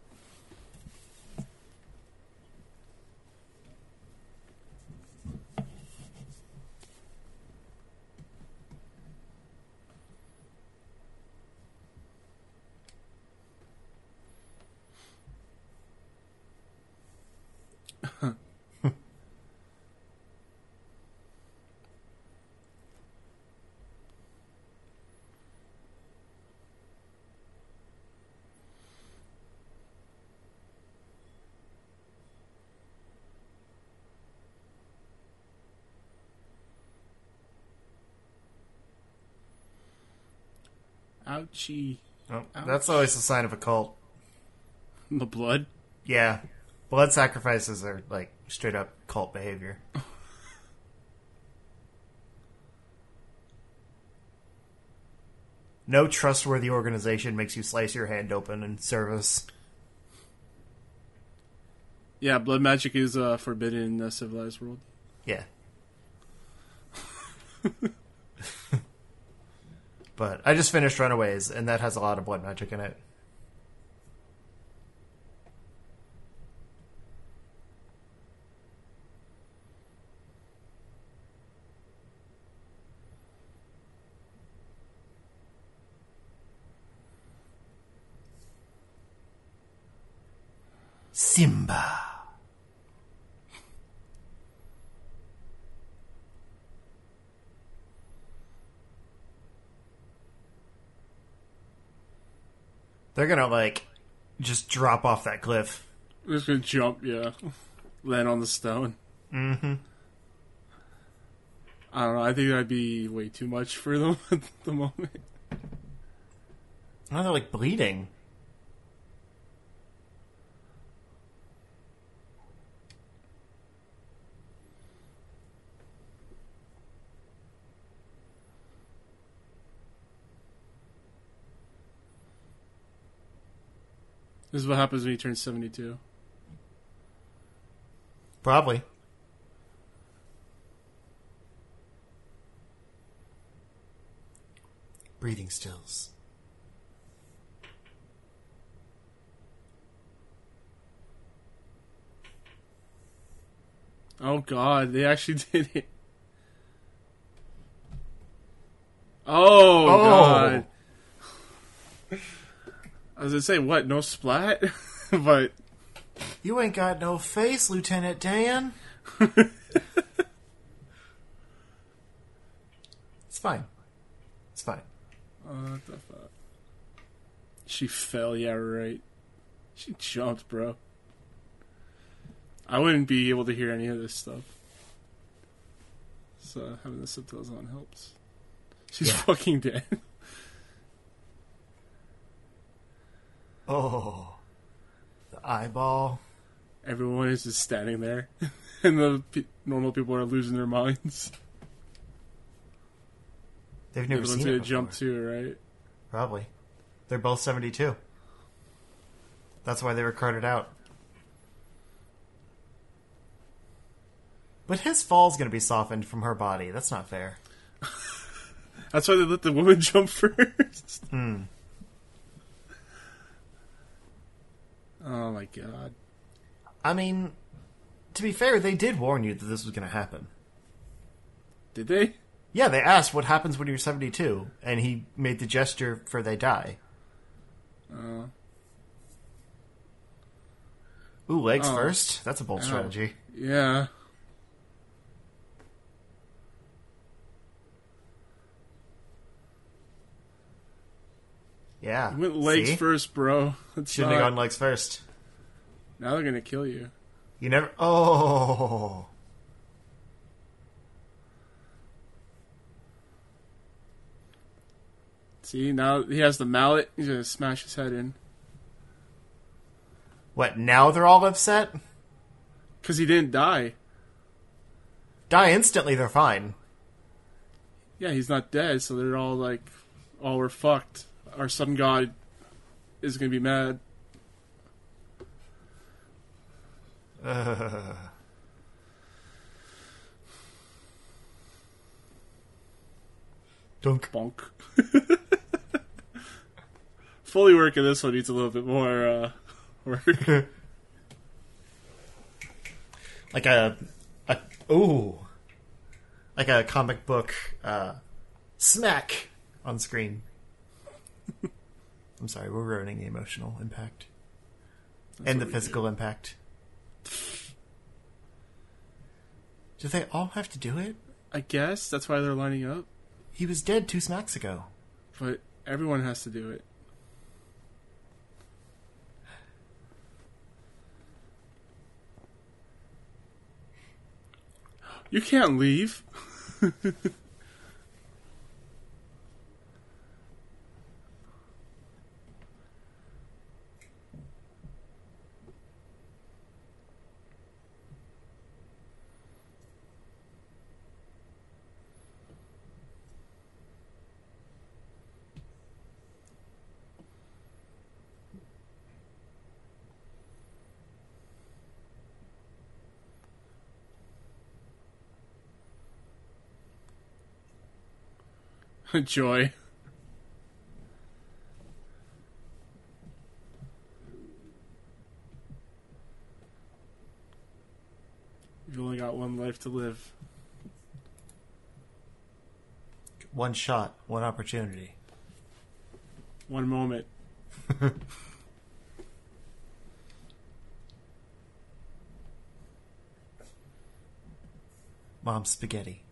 Ouchie. Oh, Ouch. that's always a sign of a cult. The blood. Yeah, blood sacrifices are like straight up cult behavior. No trustworthy organization makes you slice your hand open in service. Yeah, blood magic is uh, forbidden in the civilized world. Yeah. but I just finished Runaways, and that has a lot of blood magic in it. Simba. They're gonna like just drop off that cliff. They're just gonna jump, yeah, land on the stone. Mm-hmm. I don't know. I think that'd be way too much for them at the moment. Oh, they're like bleeding. This is what happens when you turn seventy-two. Probably. Breathing stills. Oh God, they actually did it. Oh, Oh. God. I was gonna say what? No splat, but You ain't got no face, Lieutenant Dan. it's fine. It's fine. uh, what the fuck? She fell. Yeah, right. She jumped, bro. I wouldn't be able to hear any of this stuff. So having the subtitles on helps. She's Yeah. fucking dead. Oh. The eyeball. Everyone is just standing there, and the pe- normal people are losing their minds. They've never Everyone's seen it before. jump too, right? Probably. They're both 72. That's why they were carted out. But his fall's going to be softened from her body. That's not fair. That's why they let the woman jump first. Hmm. Oh my god. I mean, to be fair, they did warn you that this was going to happen. Did they? Yeah, they asked what happens when you're 72, and he made the gesture for they die. Uh, Ooh, legs Oh. first? That's a bold strategy. yeah. Yeah. You went legs See? first, bro. Not- have gone legs first. Now they're gonna kill you. You never. Oh. See, now he has the mallet. He's gonna smash his head in. What, now they're all upset? Because he didn't die. Die instantly, they're fine. Yeah, he's not dead, so they're all like, oh, we're fucked. Our sun god is gonna be mad. Ugh. Dunk. Bonk. Fully working this one needs a little bit more uh, work. Like a. a ooh. Like a comic book uh, smack on screen. I'm sorry, we're ruining the emotional impact. and the physical impact. Do they all have to do it? I guess that's why they're lining up, He was dead two smacks ago. but everyone has to do it. You can't leave. Joy. You've only got one life to live. One shot, one opportunity. One moment. Mom spaghetti.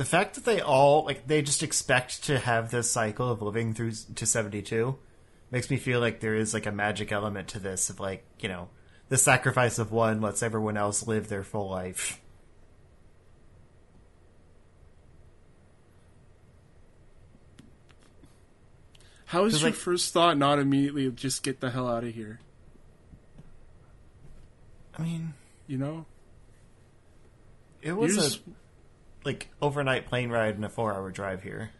The fact that they all like they just expect to have this cycle of living through to 72 makes me feel like there is like a magic element to this of like you know the sacrifice of one lets everyone else live their full life how is your like- first thought not immediately just get the hell out of here? i mean You know? it was You're a just- like overnight plane ride and a four hour drive here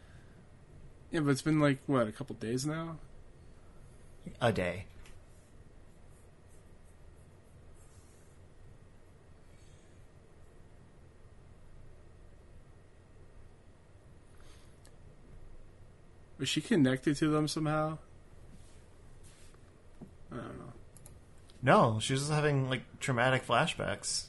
Yeah, but it's been like, what, a couple days now? a day Was she connected to them somehow? I don't know. no she was having like traumatic flashbacks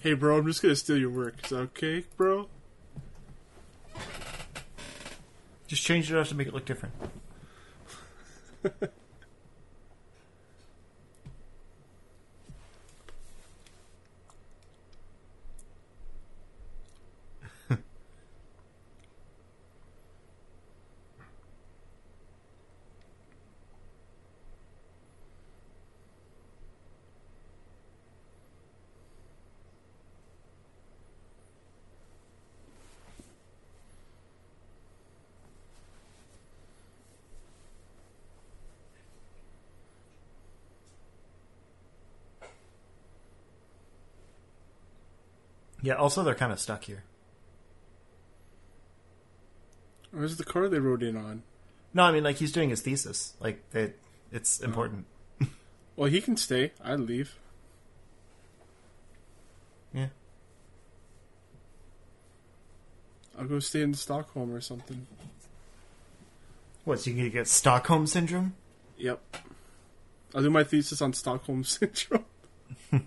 Hey, bro, I'm just gonna steal your work. Is that okay, bro? just change it up to make it look different yeah also they're kind of stuck here Where's the car they rode in on? no i mean like he's doing his thesis like it it's oh. important Well, he can stay. I'd leave. yeah I'll go stay in Stockholm or something. What, so you gonna get Stockholm syndrome? Yep. I'll do my thesis on Stockholm Syndrome.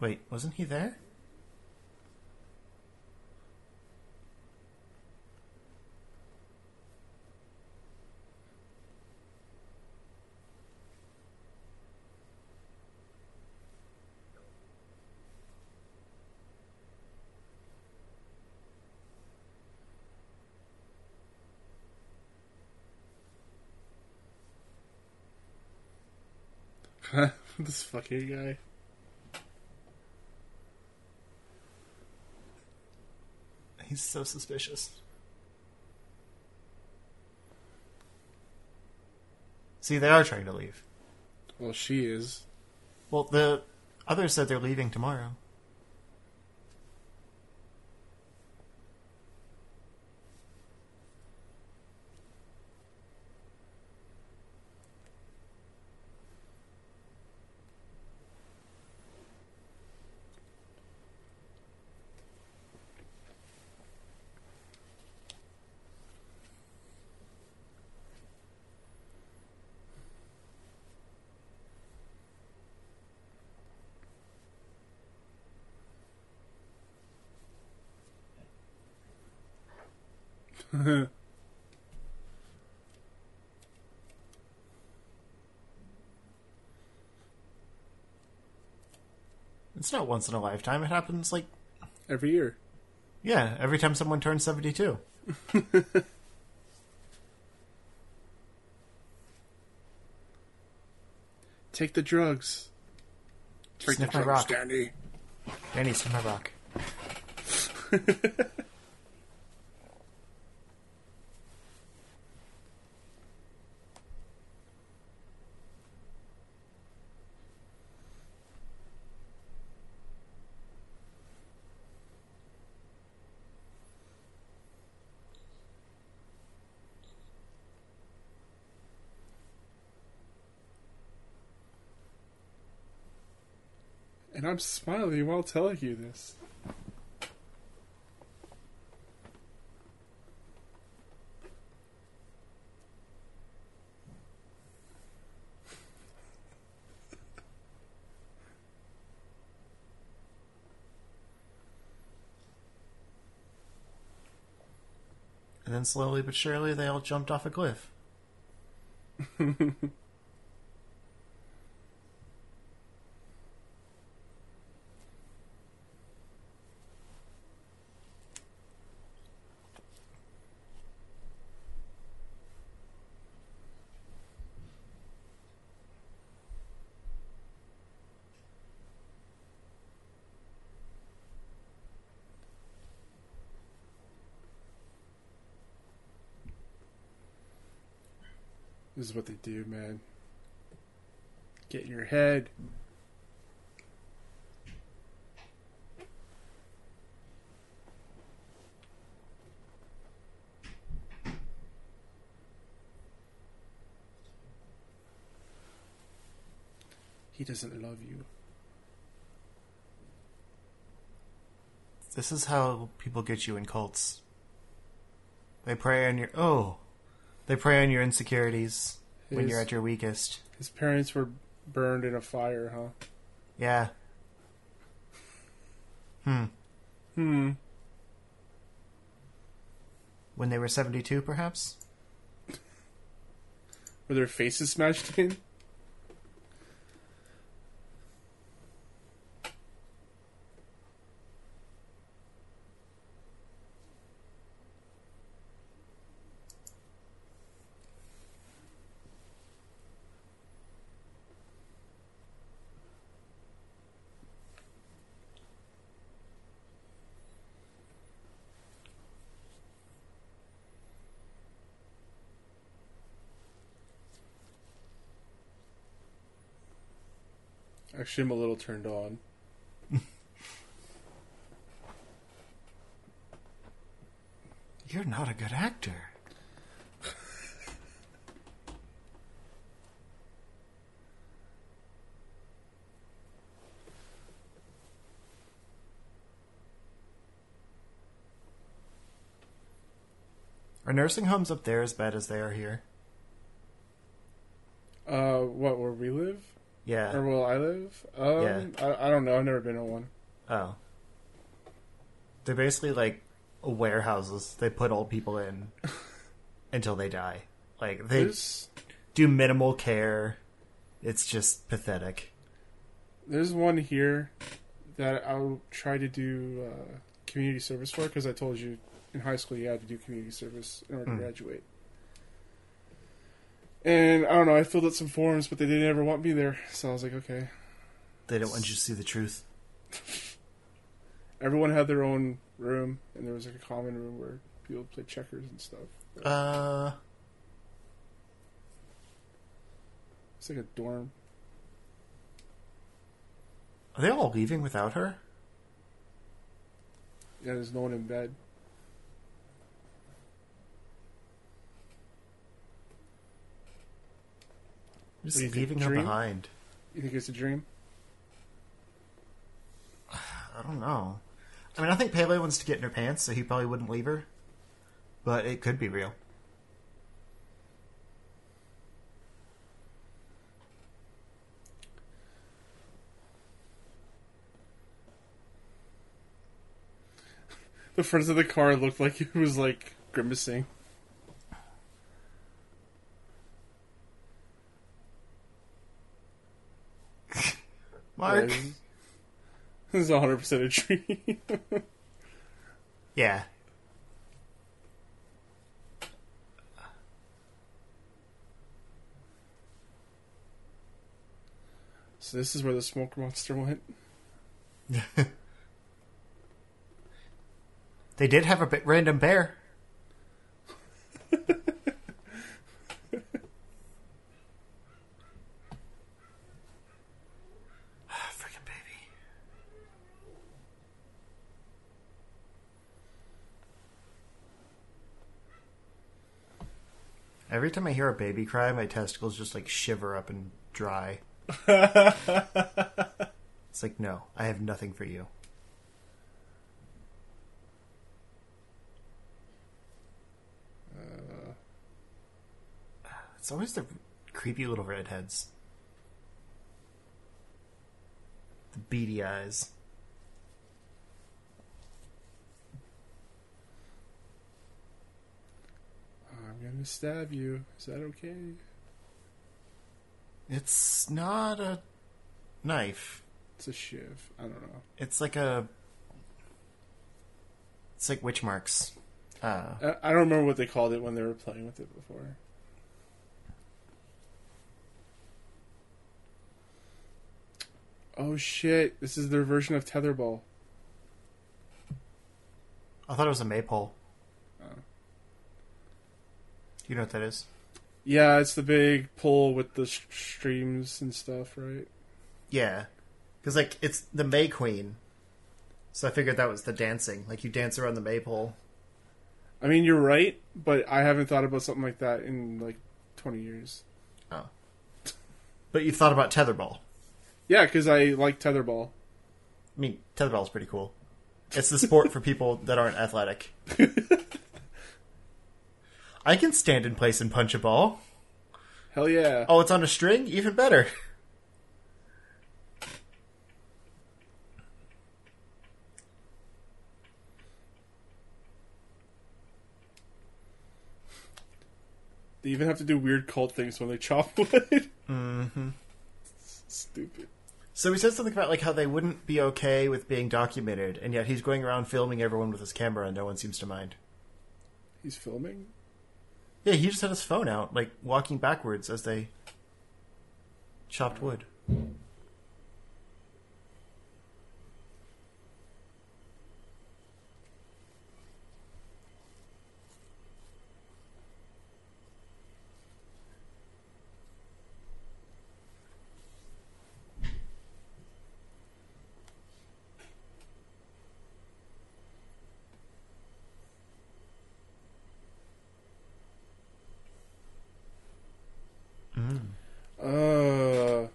Wait, wasn't he there? this fucking guy. He's so suspicious. See, they are trying to leave. Well, she is. Well, the others said they're leaving tomorrow. It's not once in a lifetime. It happens like Every year. yeah, every time someone turns seventy-two. Take the drugs. Take Sniff the my drugs, rock. Dani. Dani, sniff my rock. I'm smiling while telling you this. And then slowly but surely, they all jumped off a cliff. This is what they do, man. Get in your head. He doesn't love you. This is how people get you in cults. They prey on your oh, they prey on your insecurities when you're at your weakest. His parents were burned in a fire, huh? Yeah. Hmm. Hmm. When they were seventy-two, perhaps. Were their faces smashed in? Actually, I'm a little turned on. You're not a good actor. Are nursing homes up there as bad as they are here? Uh, what, where we live? Yeah. Or where I live? Um, Yeah. I, I don't know. I've never been to one. Oh. They're basically like warehouses. They put old people in until they die. Like they There's, do minimal care. It's just pathetic. there's one here that I'll try to do uh, community service for because I told you in high school you had to do community service in order Hmm. to graduate. And I don't know. I filled out some forms, but they didn't ever want me there. So I was like, okay. They don't want you to see the truth. Everyone had their own room, and there was like a common room where people played checkers and stuff. Uh, It's like a dorm. are they all leaving without her? Yeah, there's no one in bed. Just think, leaving her dream? behind. You think it's a dream? I don't know. I mean, I think Pelle wants to get in her pants, so he probably wouldn't leave her. But it could be real. The front of the car looked like it was like grimacing. Mark. This is 100% a tree. Yeah. so this is where the smoke monster went. They did have a bit random bear. Freaking baby. Every time I hear a baby cry, my testicles just like shiver up and dry. It's like, no, I have nothing for you. It's always the creepy little redheads. The beady eyes. I'm gonna stab you. Is that okay? It's not a knife. It's a shiv. I don't know. It's like a. It's like witch marks. Uh, I, I don't remember what they called it when they were playing with it before. Oh shit! This is their version of tetherball. I thought it was a maypole. You know what that is? Yeah, it's the big pole with the sh- streams and stuff, right? Yeah, because like it's the May Queen, so I figured that was the dancing. Like you dance around the maypole. I mean, you're right, but I haven't thought about something like that in like 20 years. Oh, but you thought about tetherball. Yeah, because I like tetherball. I mean, tetherball is pretty cool. It's the sport for people that aren't athletic. I can stand in place and punch a ball. Hell yeah! Oh, it's on a string? Even better. They even have to do weird cult things when they chop wood. Mm-hmm. Stupid. So he said something about like how they wouldn't be okay with being documented, and yet he's going around filming everyone with his camera, and no one seems to mind. He's filming. Yeah, he just had his phone out, like walking backwards as they chopped wood. Uh,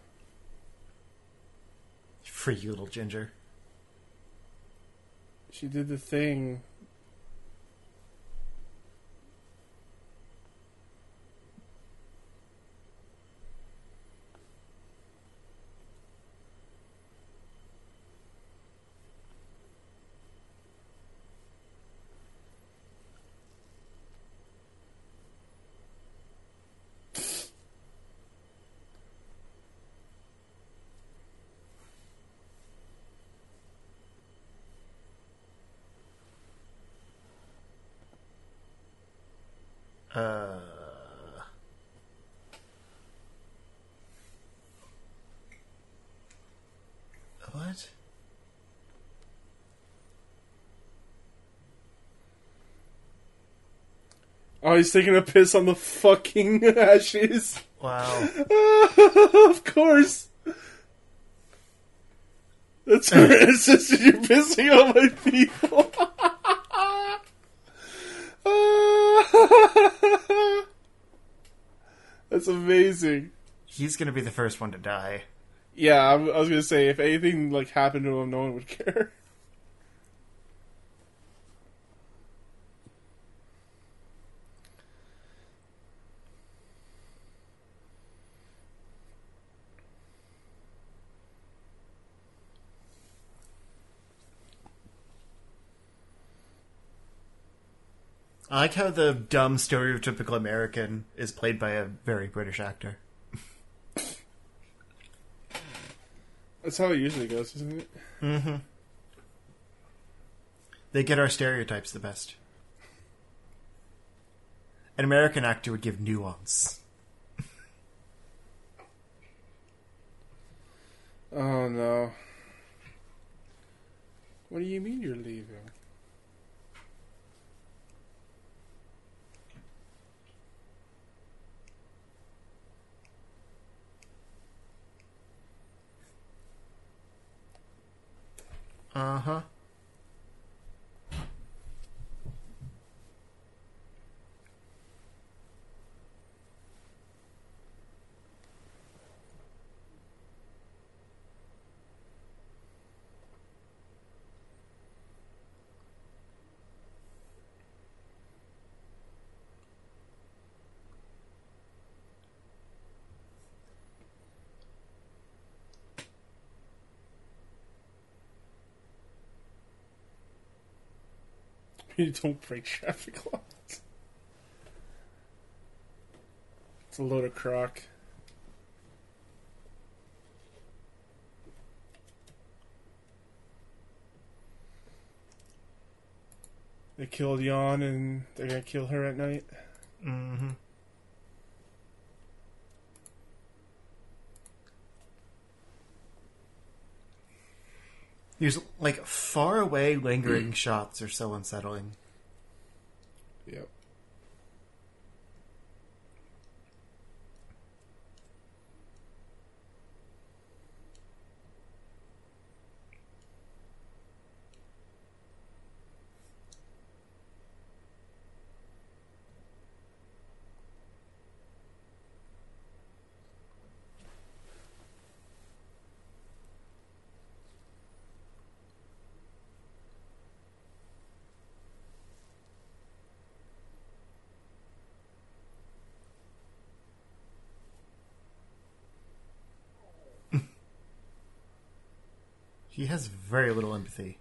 For you, little ginger. she did the thing. Uh. What? He's taking a piss on the fucking ashes. Wow. of course. That's her. You're pissing on my people. That's amazing. He's gonna be the first one to die. Yeah, I, I was gonna say if anything like happened to him, no one would care. I like how the dumb stereotypical American is played by a very British actor. That's how it usually goes, isn't it? Mm-hmm. They get our stereotypes the best. An American actor would give nuance. Oh no. What do you mean you're leaving? Uh huh. You don't break traffic laws. It's a load of crock. They killed Jan and they're gonna kill her at night. Mm-hmm. These like far away lingering hmm. shots are so unsettling. Yep. He has very little empathy.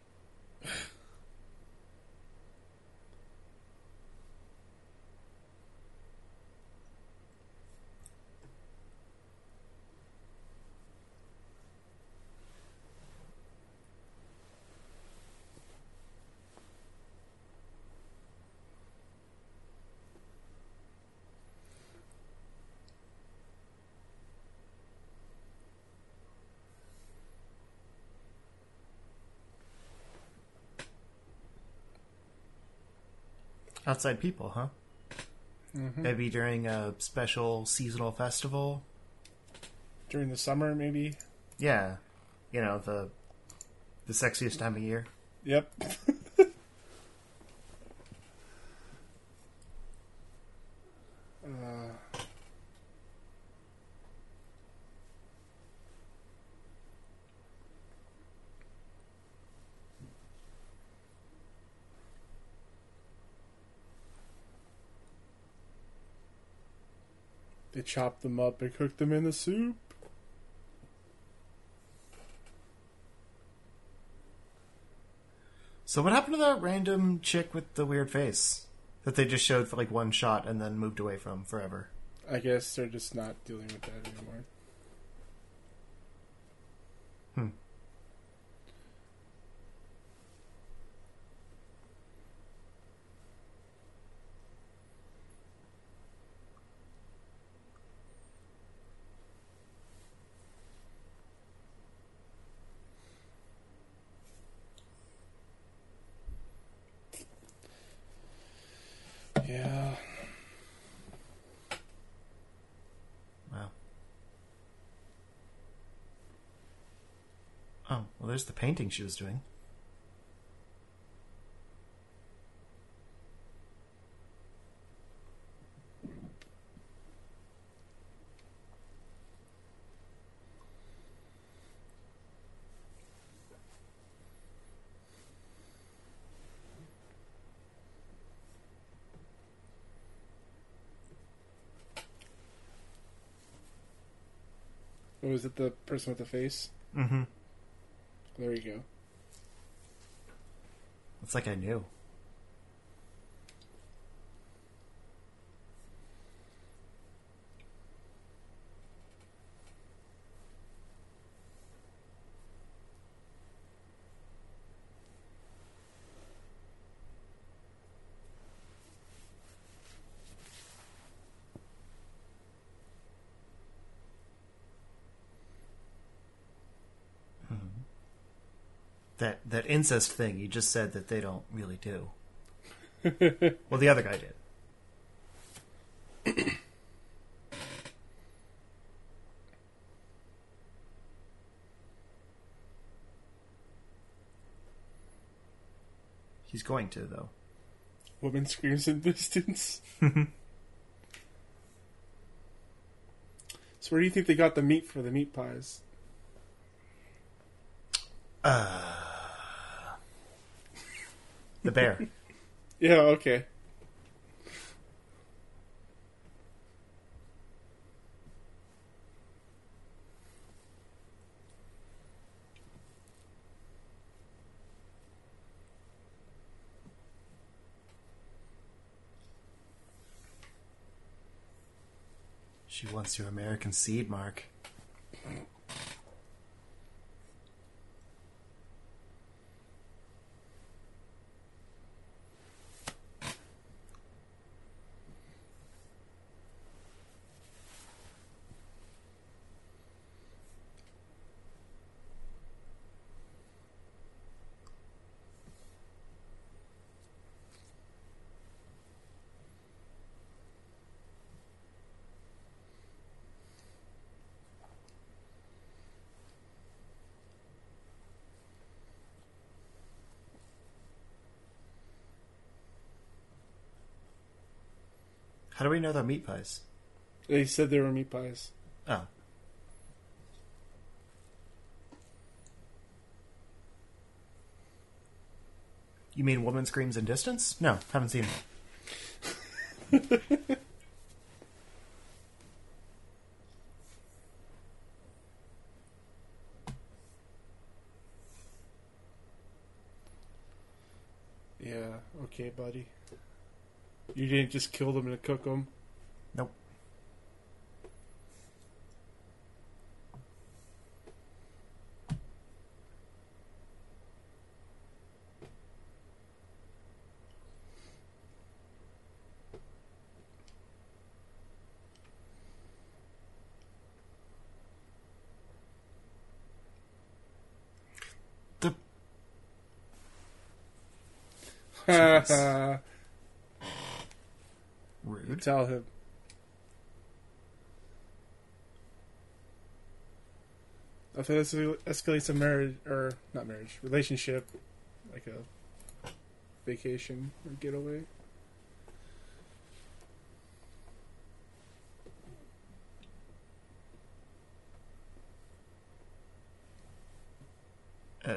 Outside people, huh? Mhm. Maybe during a special seasonal festival. During the summer, maybe. Yeah, you know the the sexiest time of year. Yep. uh, chopped them up and cook them in the soup. So what happened to that random chick with the weird face that they just showed for like one shot and then moved away from forever? I guess they're just not dealing with that anymore. Hmm. Yeah. Wow. Oh, well, there's the painting she was doing. Was it? The person with the face? Mm-hmm. There you go. It's like I knew. That incest thing you just said that they don't really do. well, the other guy did. He's going to though. Woman screams in distance. so where do you think they got the meat for the meat pies? Uh, The bear. Yeah, okay. she wants your American seed mark. How do we know they're meat pies? They said they were meat pies. Oh. You mean Woman Screams in Distance? No, haven't seen it. Yeah, okay, buddy. You didn't just kill them and cook them. Nope. The Jeez. rude. Tell him. It escal- escalates a marriage, or not marriage, relationship, like a vacation or getaway. Uh,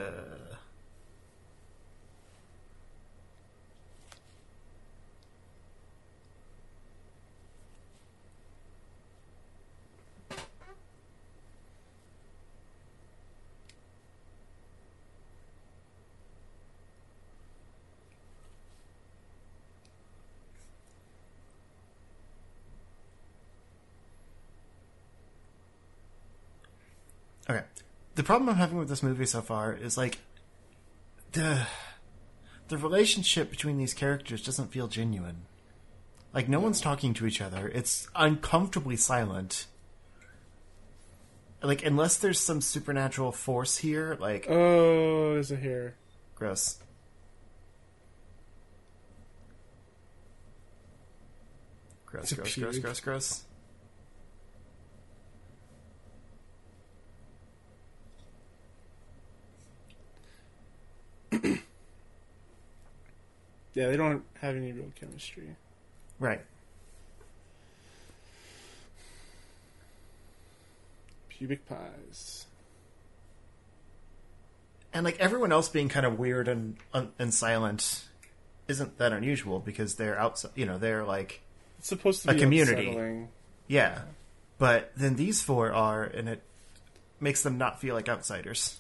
okay. The problem I'm having with this movie so far is like the the relationship between these characters doesn't feel genuine. Like no one's talking to each other. It's uncomfortably silent. Like unless there's some supernatural force here, like Oh, there's a hair. gross. Gross, gross, gross, gross, gross. Yeah, they don't have any real chemistry. Right. Pubic pies. And like everyone else being kind of weird and and silent isn't that unusual because they're outside, you know, they're like It's supposed to be A community. unsettling. yeah. But then these four are and it makes them not feel like outsiders.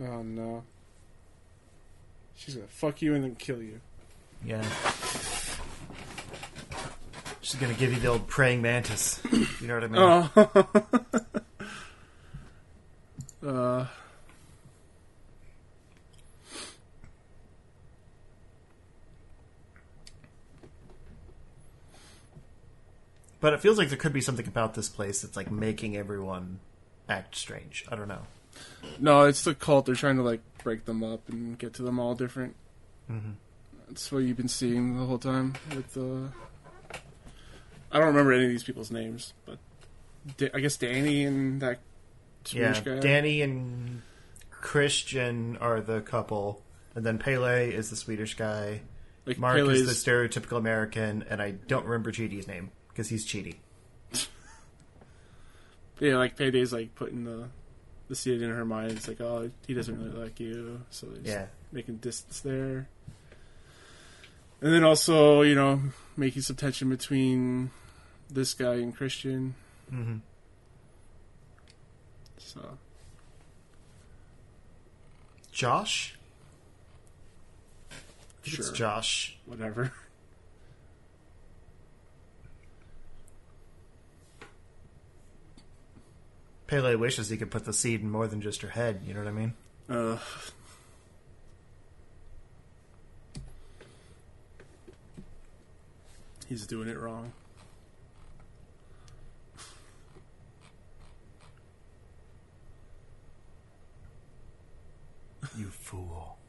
Oh no. She's gonna fuck you and then kill you. Yeah. She's to give you the old praying mantis. You know what I mean? Oh. uh. But it feels like there could be something about this place that's like making everyone act strange. I don't know. No, it's the cult. They're trying to like break them up and get to them all different. Mhm. That's what you've been seeing the whole time with the. I don't remember any of these people's names, but Da- I guess Dani and that Yeah, Swedish guy. Dani and Christian are the couple, and then Pelle is the Swedish guy. like Mark Pelle's, is the stereotypical American, and I don't remember Chidi's name because he's Chidi. yeah, like Payday's like putting the the seed in her mind. It's like, oh, he doesn't really like you, so he's Yeah, making distance there. And then also, you know, making some tension between this guy and Christian. hmm So Josh. Sure, It's Josh. whatever. Pelle wishes he could put the seed in more than just her head. You know what I mean? Uh, he's doing it wrong. You fool.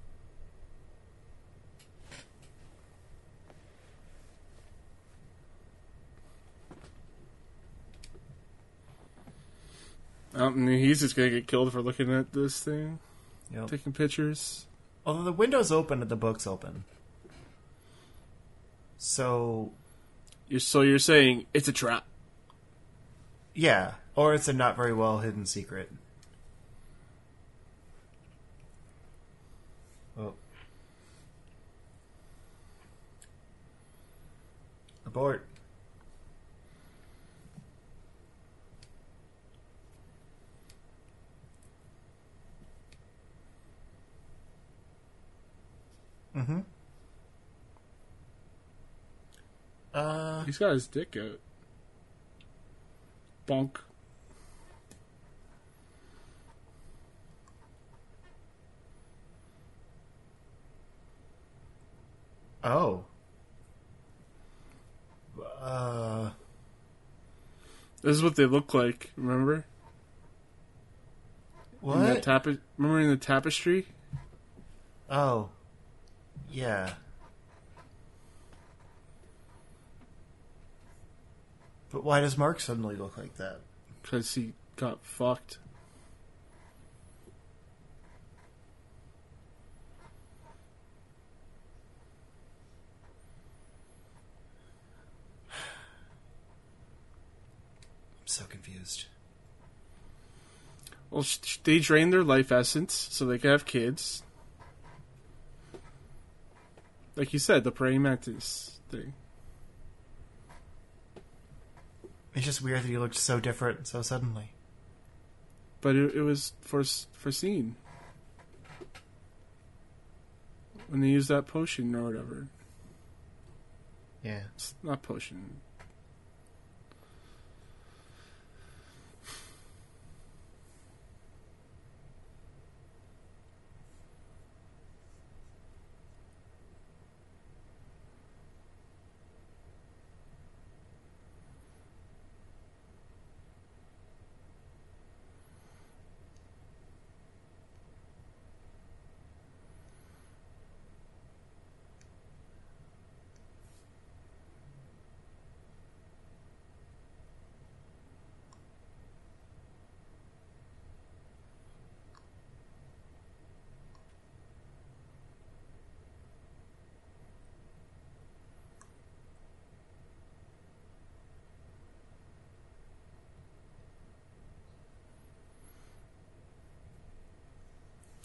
Um, he's just gonna get killed for looking at this thing, Yep. taking pictures. Although the window's open and the book's open. So, You're, so you're saying it's a trap? yeah. Or it's a not very well hidden secret. Oh. Abort. Mm-hmm. Uh, He's got his dick out. Bonk. oh. Uh, This is what they look like. Remember? In what? remember in the tapestry? Oh. Yeah. But why does Mark suddenly look like that? Because he got fucked. I'm so confused. Well, they drain their life essence so they can have kids. Like you said, the praying mantis thing. It's just weird that he looked so different so suddenly. But it, it was for foreseen. When they used that potion or whatever. Yeah. It's not potion.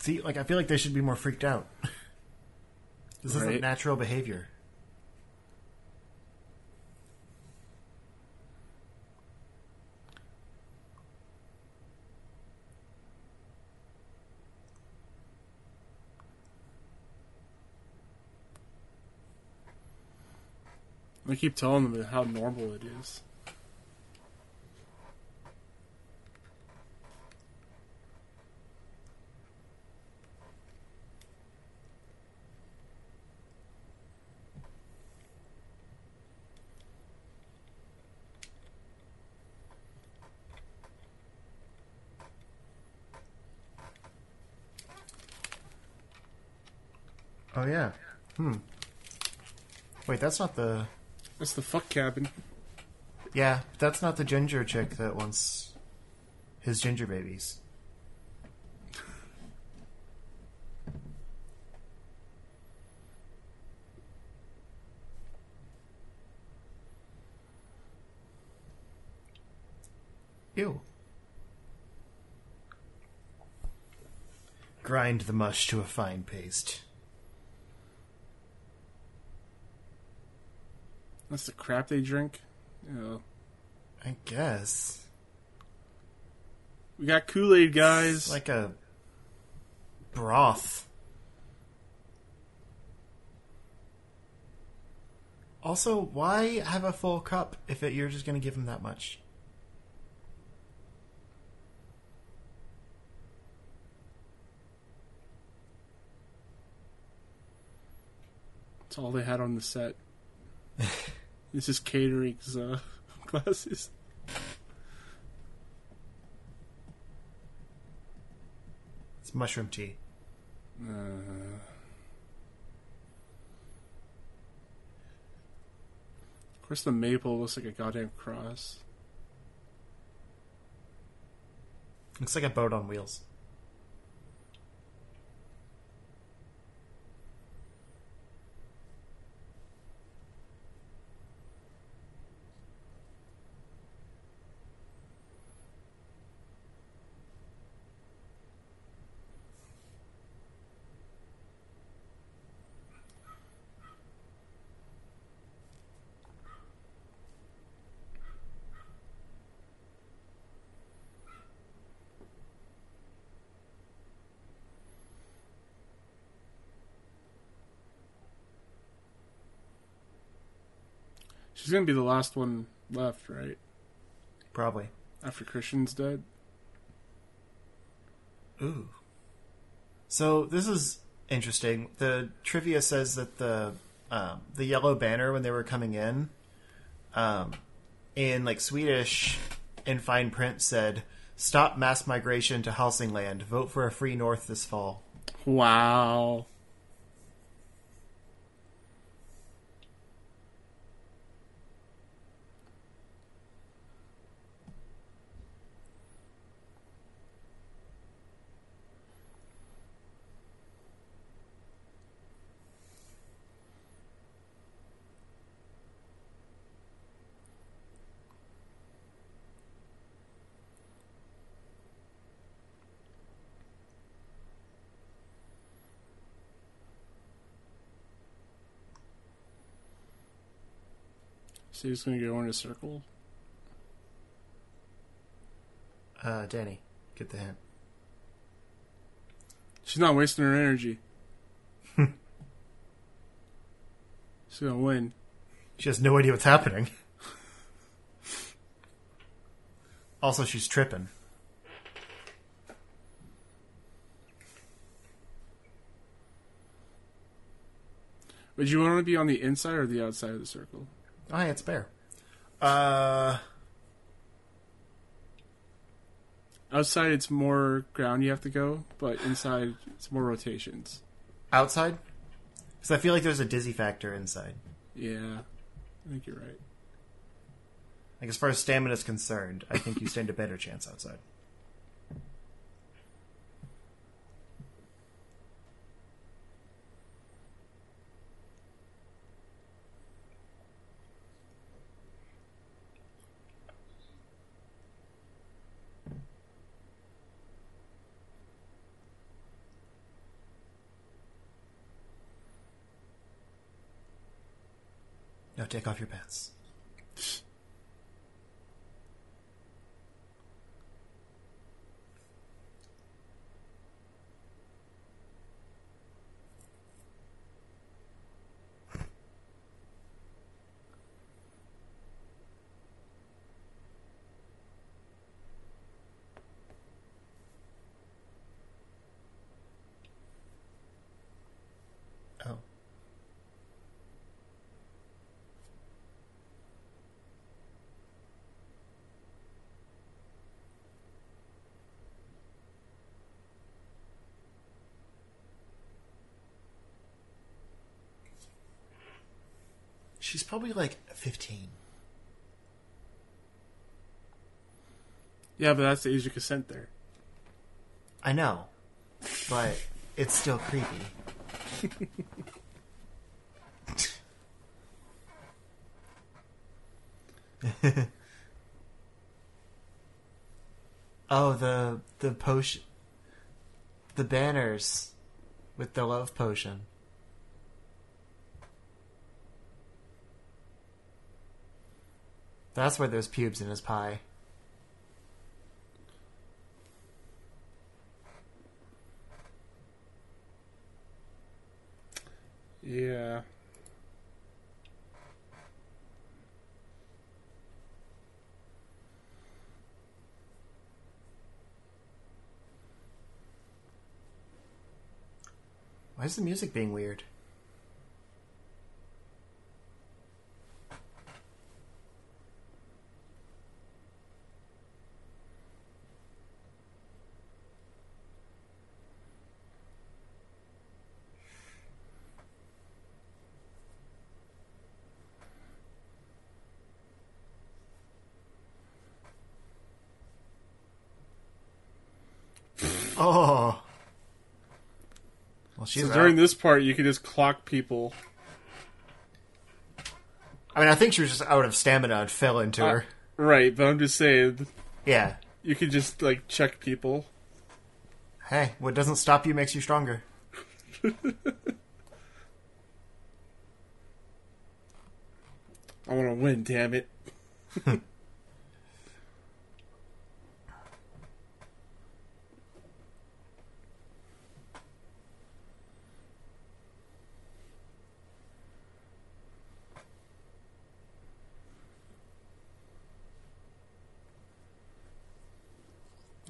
See, like I feel like they should be more freaked out. this isn't natural behavior. I keep telling them how normal it is. Oh yeah. Hmm. Wait, that's not the. That's the fuck cabin. Yeah, that's not the ginger chick that wants his ginger babies. Ew. Grind the mush to a fine paste. That's the crap they drink. I guess. We got Kool Aid, guys. It's like a broth. Also, why have a full cup if it, you're just going to give him that much? That's all they had on the set. this is catering's uh, glasses. It's mushroom tea. Uh, of course, the maple looks like a goddamn cross. Looks like a boat on wheels. She's gonna be the last one left, right? Probably. After Christian's dead. Ooh. So this is interesting. The trivia says that the um, the yellow banner when they were coming in, um, in like Swedish, in fine print said, "Stop mass migration to Helsingland. Vote for a free North this fall." Wow. So he's gonna go in a circle. Uh, Dani, get the hint. She's not wasting her energy. She's gonna win. She has no idea what's happening. also, she's tripping. Would you want to be on the inside or the outside of the circle? Oh, yeah, it's bear. Uh, Outside, it's more ground you have to go, but inside, it's more rotations. outside? Because I feel like there's a dizzy factor inside. Yeah, I think you're right. Like as far as stamina is concerned, I think you stand a better chance outside. Take off your pants. Oh. She's probably like 15. Yeah, but that's the age of consent there. I know, but it's still creepy. oh, the the potion, the banners with the love potion. That's why there's pubes in his pie. Yeah. Why is the music being weird? Oh. Well, she's So during this part, you can just clock people. I mean, I think she was just out of stamina and fell into Uh, her. Right, but I'm just saying, Yeah. you can just, like, check people. Hey, what doesn't stop you makes you stronger. I want to win, damn it.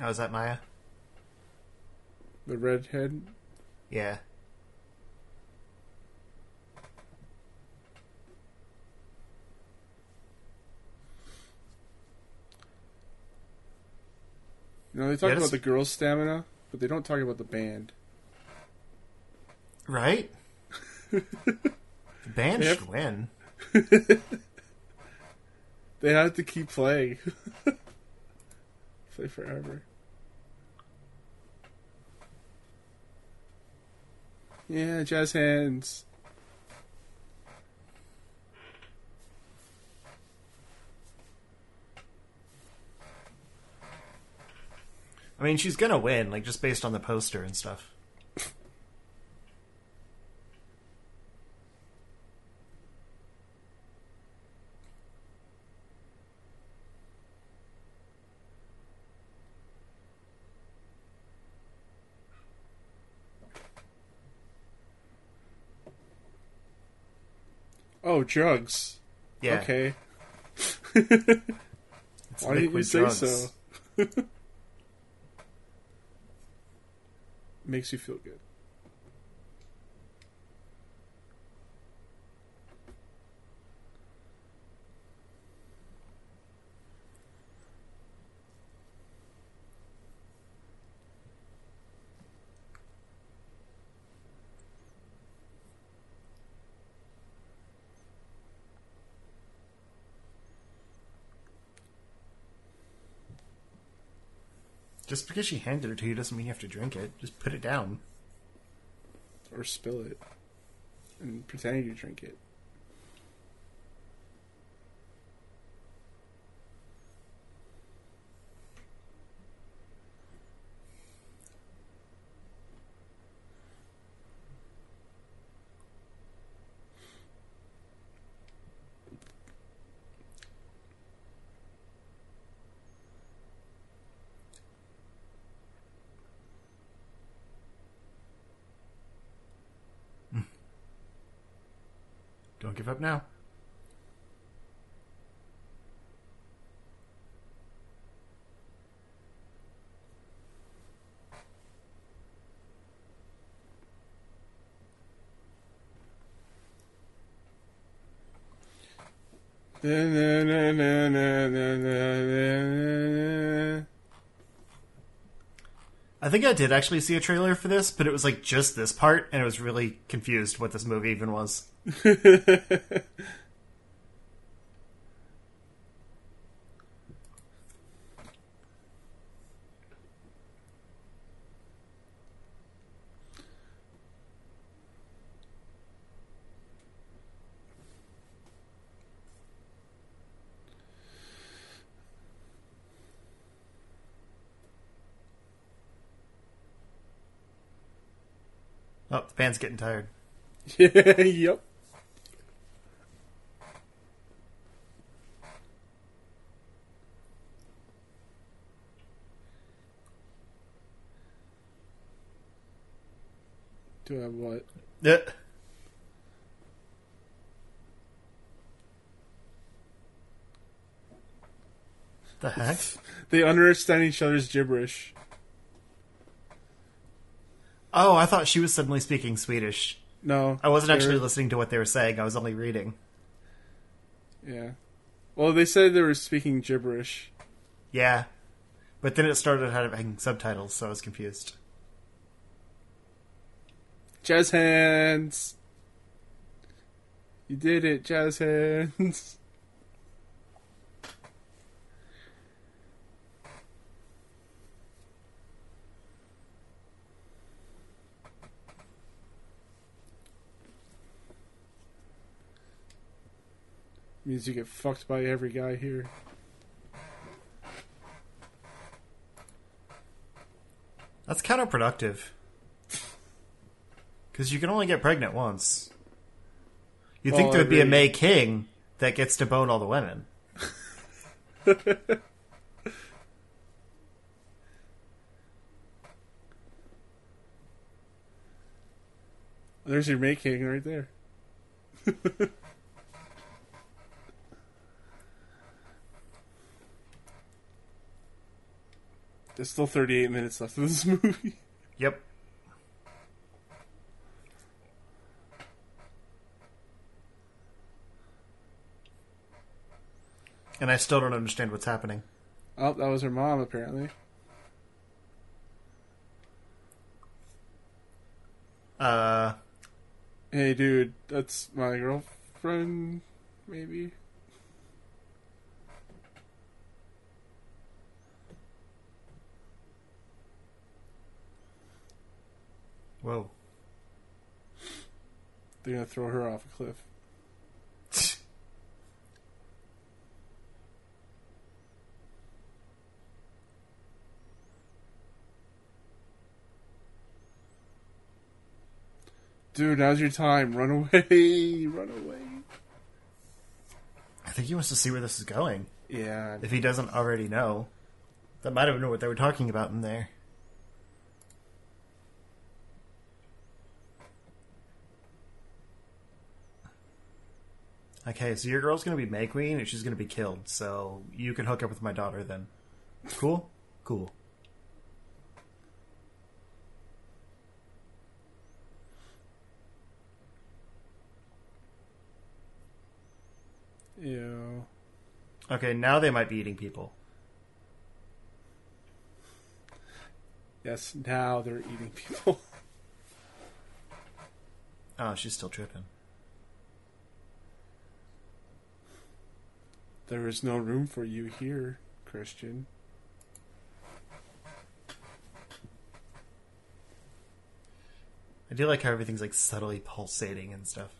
Oh, is that Maja? The redhead. Yeah. You know, they talk Yeah, about the girl's stamina, but they don't talk about the band. Right? the band should win. They have to keep playing. Play forever. Yeah, jazz hands. I mean, she's gonna win, like, just based on the poster and stuff. Oh, drugs. Yeah. Okay. Why didn't you liquid say drugs. so? Makes you feel good. Just because she handed it to you doesn't mean you have to drink it. Just put it down. Or spill it. And pretend you drink it. Don't give up now. I think I did actually see a trailer for this, but it was like just this part, and I was really confused what this movie even was. Band's getting tired. yep. Do I have what? Yeah. The heck? They understand each other's gibberish. Oh, I thought she was suddenly speaking Swedish. No, I wasn't actually listening to what they were saying. I was only reading. Yeah. Well, they said they were speaking gibberish. Yeah. But then it started having subtitles, so I was confused. Jazz hands. You did it, jazz hands. Means you get fucked by every guy here. That's counterproductive. Because you can only get pregnant once. You'd think oh, there would be a May King that gets to bone all the women. There's your May King right there. There's still 38 minutes left of this movie. Yep. And I still don't understand what's happening. Oh, that was her mom, apparently. Uh, Hey, dude, that's my girlfriend, maybe? Whoa. They're gonna throw her off a cliff. Dude, now's your time. Run away. Run away. I think he wants to see where this is going. Yeah. If he doesn't already know. That might have been what they were talking about in there. Okay, so your girl's gonna be May Queen and she's gonna be killed, so you can hook up with my daughter then. Cool? Cool. Yeah. Okay, now they might be eating people. Yes, now they're eating people. Oh, she's still tripping. There is no room for you here, Christian. I do like how everything's like subtly pulsating and stuff.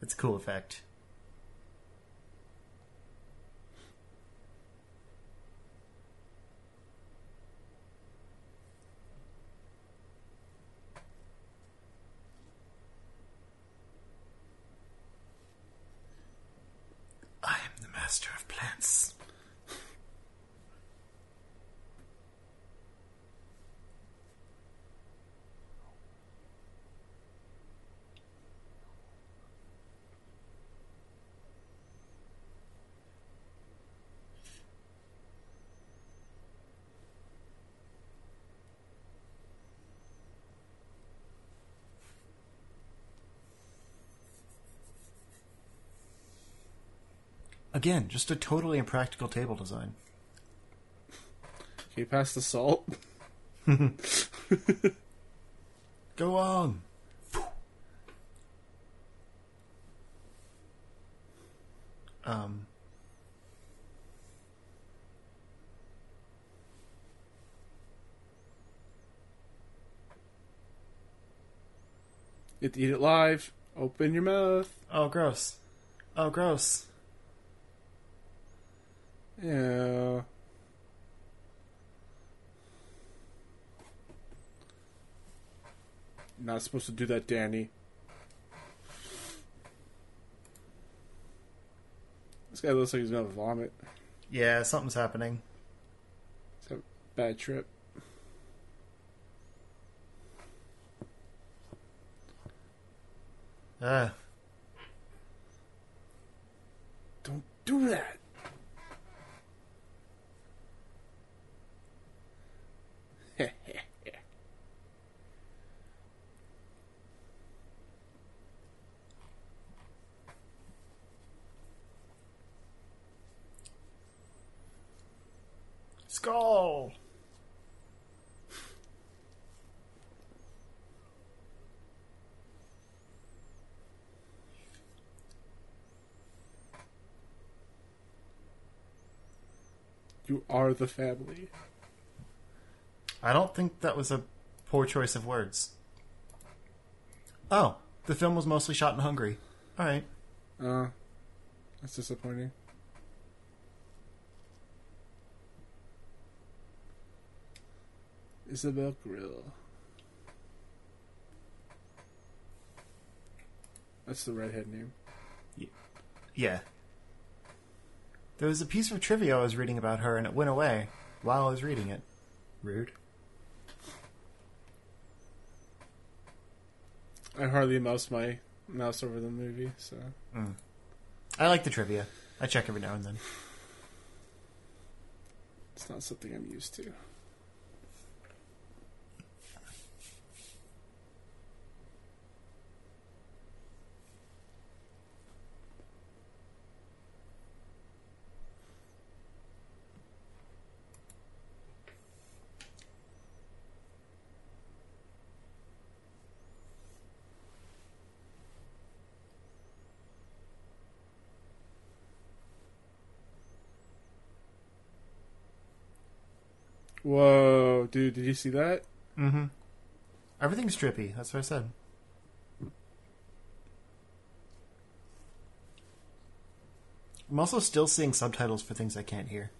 It's a cool effect. I am the master of plants. Again, just a totally impractical table design. Okay, pass the salt. Go on. Um. You have to eat it live. Open your mouth. Oh, gross. Oh, gross. Yeah. Not supposed to do that, Dani. This guy looks like he's gonna vomit. Yeah, something's happening. It's a bad trip. Uh, Don't do that. Skull! You are the family. I don't think that was a poor choice of words. Oh, the film was mostly shot in Hungary. Alright. Uh, that's disappointing. Isabelle Grill. That's the redhead name. Yeah. There was a piece of trivia I was reading about her, and it went away while I was reading it. Rude. I hardly mouse my mouse over the movie, so hmm. I like the trivia. I check every now and then. it's not something I'm used to. Whoa, dude, did you see that? Mm-hmm. Everything's trippy. That's what I said. I'm also still seeing subtitles for things I can't hear.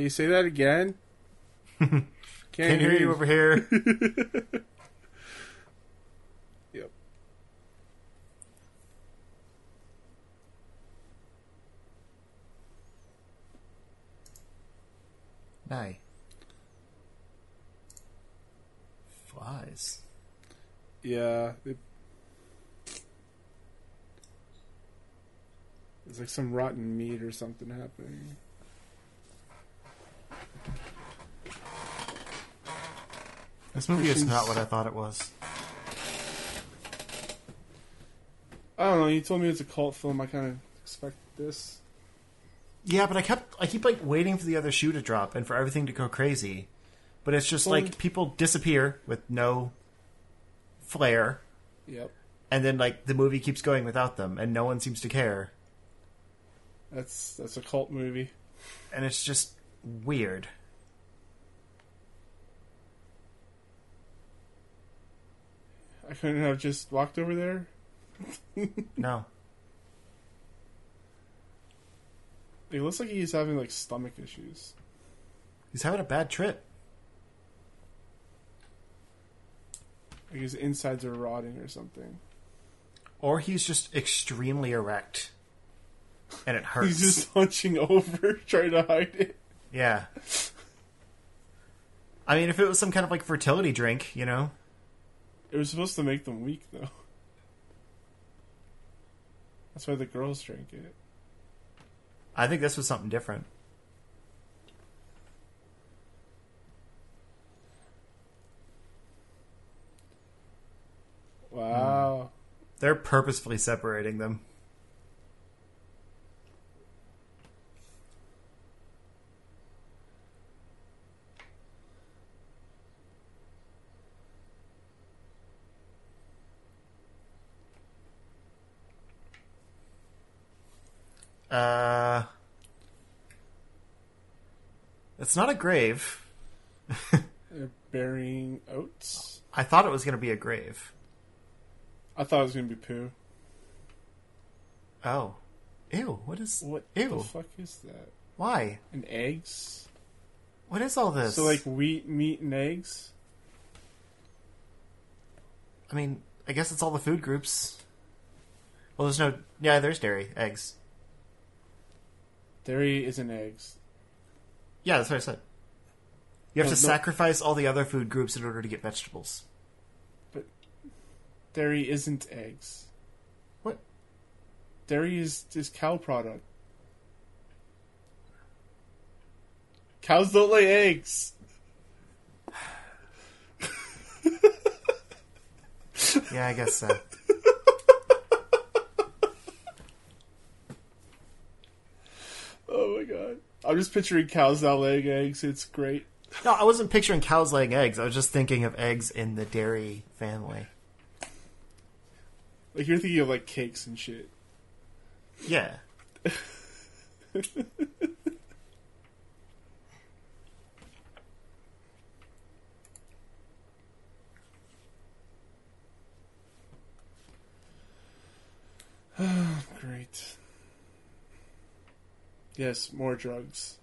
Can you say that again? Can't, Can't hear you over here. Yep. Nay. Flies. Yeah. It, there's like some rotten meat or something happening. This movie is not what I thought it was. I don't know. You told me it's a cult film. I kind of expect this. Yeah, but I kept I keep like waiting for the other shoe to drop and for everything to go crazy. But it's just like people disappear with no flair Yep. and then like the movie keeps going without them and no one seems to care That's that's a cult movie. and it's just weird. I couldn't have just walked over there. No. It looks like he's having like stomach issues. He's having a bad trip. Like his insides are rotting or something. Or he's just extremely erect. And it hurts. He's just hunching over, trying to hide it. Yeah. I mean, if it was some kind of like fertility drink, you know? It was supposed to make them weak, though. That's why the girls drank it. I think this was something different. Wow. Hmm. They're purposefully separating them. Uh, It's not a grave. They're burying oats. I thought it was going to be a grave. I thought it was gonna be poo. Oh. Ew, what is. What Ew. the fuck is that? Why? And eggs? What is all this? So like wheat, meat, and eggs? I mean, I guess it's all the food groups. Well, there's no. Yeah, there's dairy, eggs. Dairy isn't eggs. Yeah, that's what I said. You have Oh, to no. sacrifice all the other food groups in order to get vegetables. But dairy isn't eggs. What? Dairy is is cow product. Cows don't lay eggs. Yeah, I guess so. Oh my god. I'm just picturing cows not laying eggs. It's great. no, I wasn't picturing cows laying eggs. I was just thinking of eggs in the dairy family. Like you're thinking of like cakes and shit. Yeah. Great. Yes, more drugs.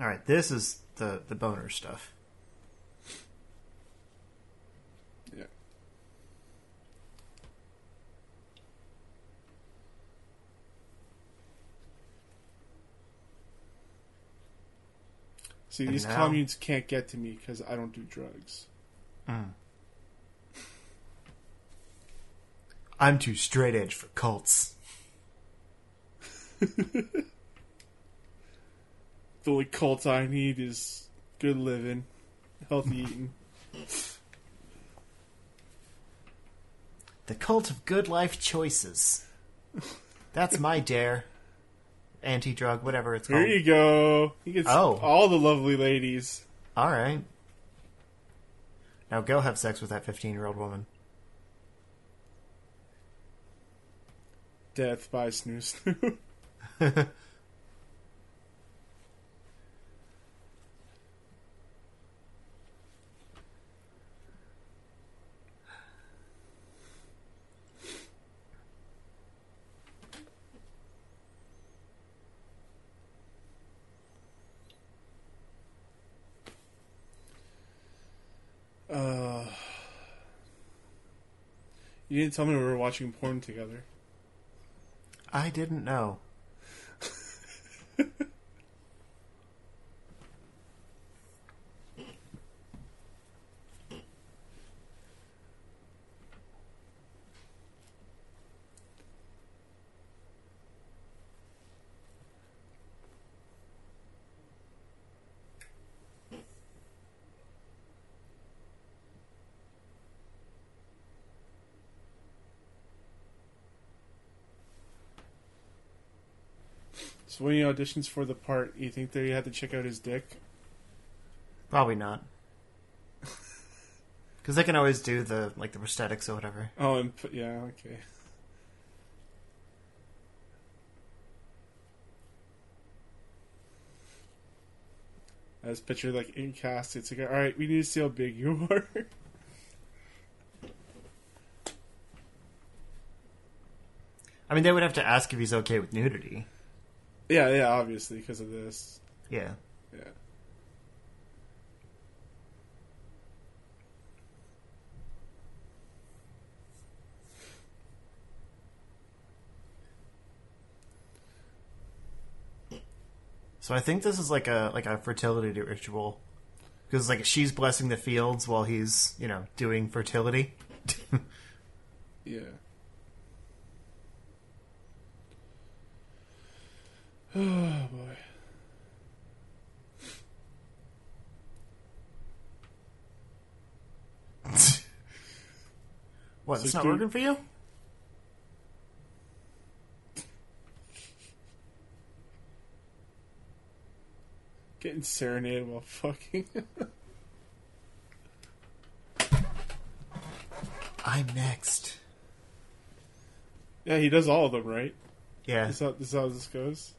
All right, this is the the boner stuff. Yeah. See, And these now- communes can't get to me because I don't do drugs. Mm. I'm too straight edge for cults. The only cult I need is good living, healthy eating. The cult of good life choices. That's my dare. Anti drug, whatever it's Here called. you go. He gets Oh. all the lovely ladies. All right. Now go have sex with that 15 year old woman. Death by Snoo Snoo. Uh, you didn't tell me we were watching porn together. I didn't know. So when he auditions for the part, you think that you had to check out his dick? Probably not. Because they can always do the like the prosthetics or whatever. Oh, and put, yeah, okay. I just picture like in cast. It's like, all right, we need to see how big you are. I mean, they would have to ask if he's okay with nudity. Yeah, yeah, obviously because of this. Yeah. Yeah. So I think this is like a like a fertility ritual, because like she's blessing the fields while he's you know doing fertility. Yeah. Oh boy. what? So It's not working for you? Getting serenaded while fucking. I'm next. yeah, he does all of them, right? Yeah. Is that, is that how this goes?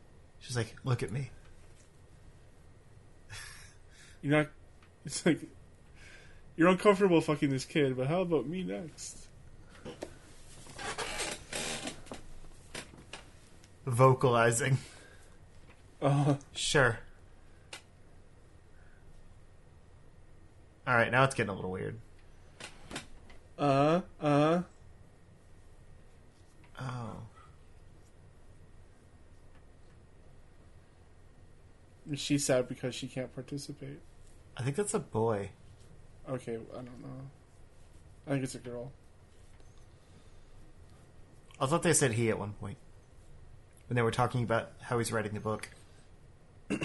She's like, look at me. You're not. It's like you're uncomfortable fucking this kid, but how about me next? Vocalizing. Uh, Sure. All right, now it's getting a little weird. uh, uh. She's sad because she can't participate. I think that's a boy. Okay, I don't know. I think it's a girl. I thought they said he at one point when they were talking about how he's writing the book.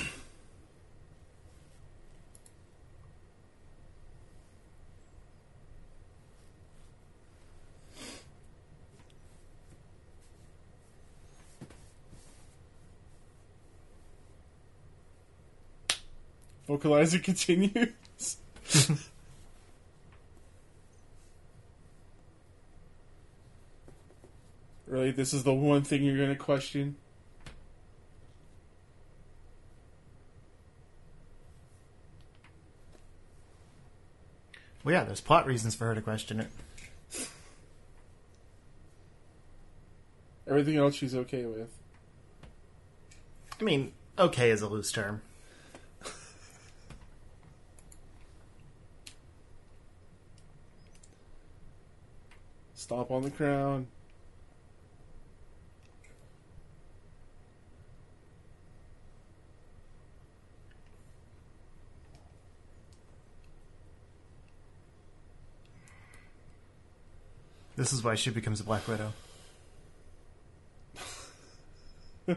Vocalizer continues. really, this is the one thing you're going to question? Well, yeah, there's plot reasons for her to question it. Everything else she's okay with. I mean, okay is a loose term. Stomp on the crown. This is why she becomes a Black Widow.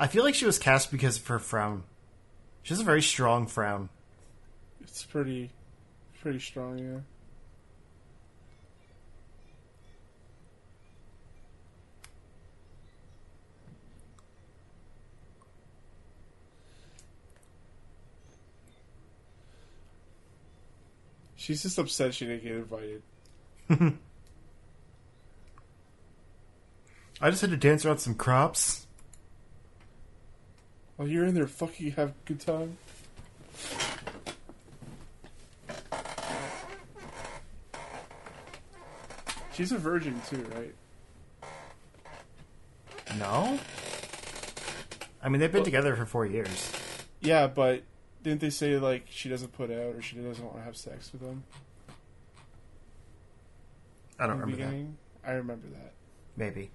I feel like she was cast because of her frown. She has a very strong frown. It's pretty, pretty strong, yeah. She's just upset she didn't get invited. I just had to dance around some crops. While you're in there, fucking have a good time. She's a virgin too, right? No? I mean, they've been Well- together for four years. Yeah, but didn't they say like she doesn't put out or she doesn't want to have sex with them I don't in the remember that. beginning? I remember that. Maybe.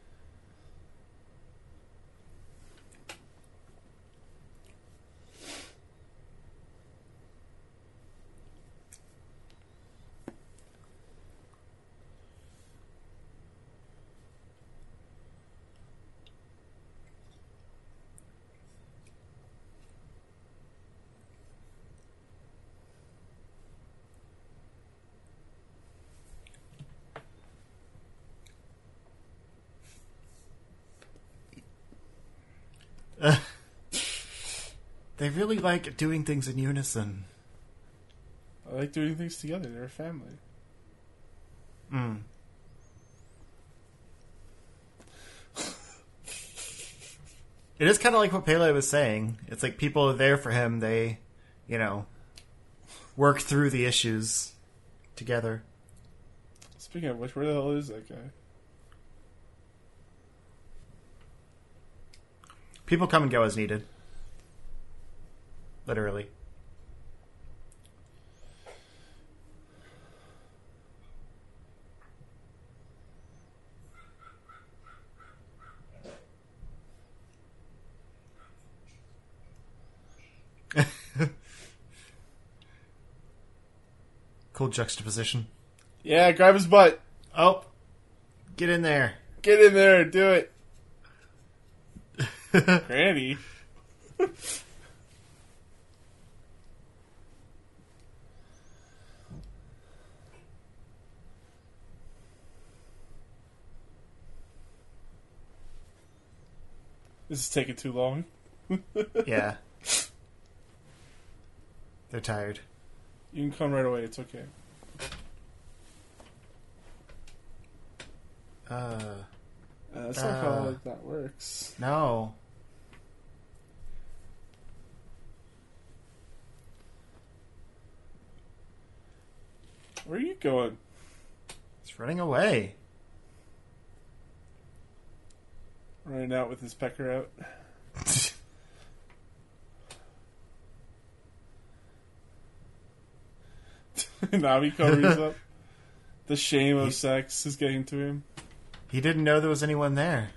They really like doing things in unison. I like doing things together. They're a family. Mm. It is kind of like what Pelle was saying. It's like people are there for him. They, you know, work through the issues together. Speaking of which, where the hell is that guy? People come and go as needed. Literally. cool juxtaposition. Yeah, grab his butt. Oh, get in there. Get in there. Do it. Granny. This is taking too long. yeah. They're tired. You can come right away. It's okay. Uh, that's not how Uh. like, that works. No. Where are you going? It's running away. Running out with his pecker out. he covers up. The shame of He- sex is getting to him. He didn't know there was anyone there.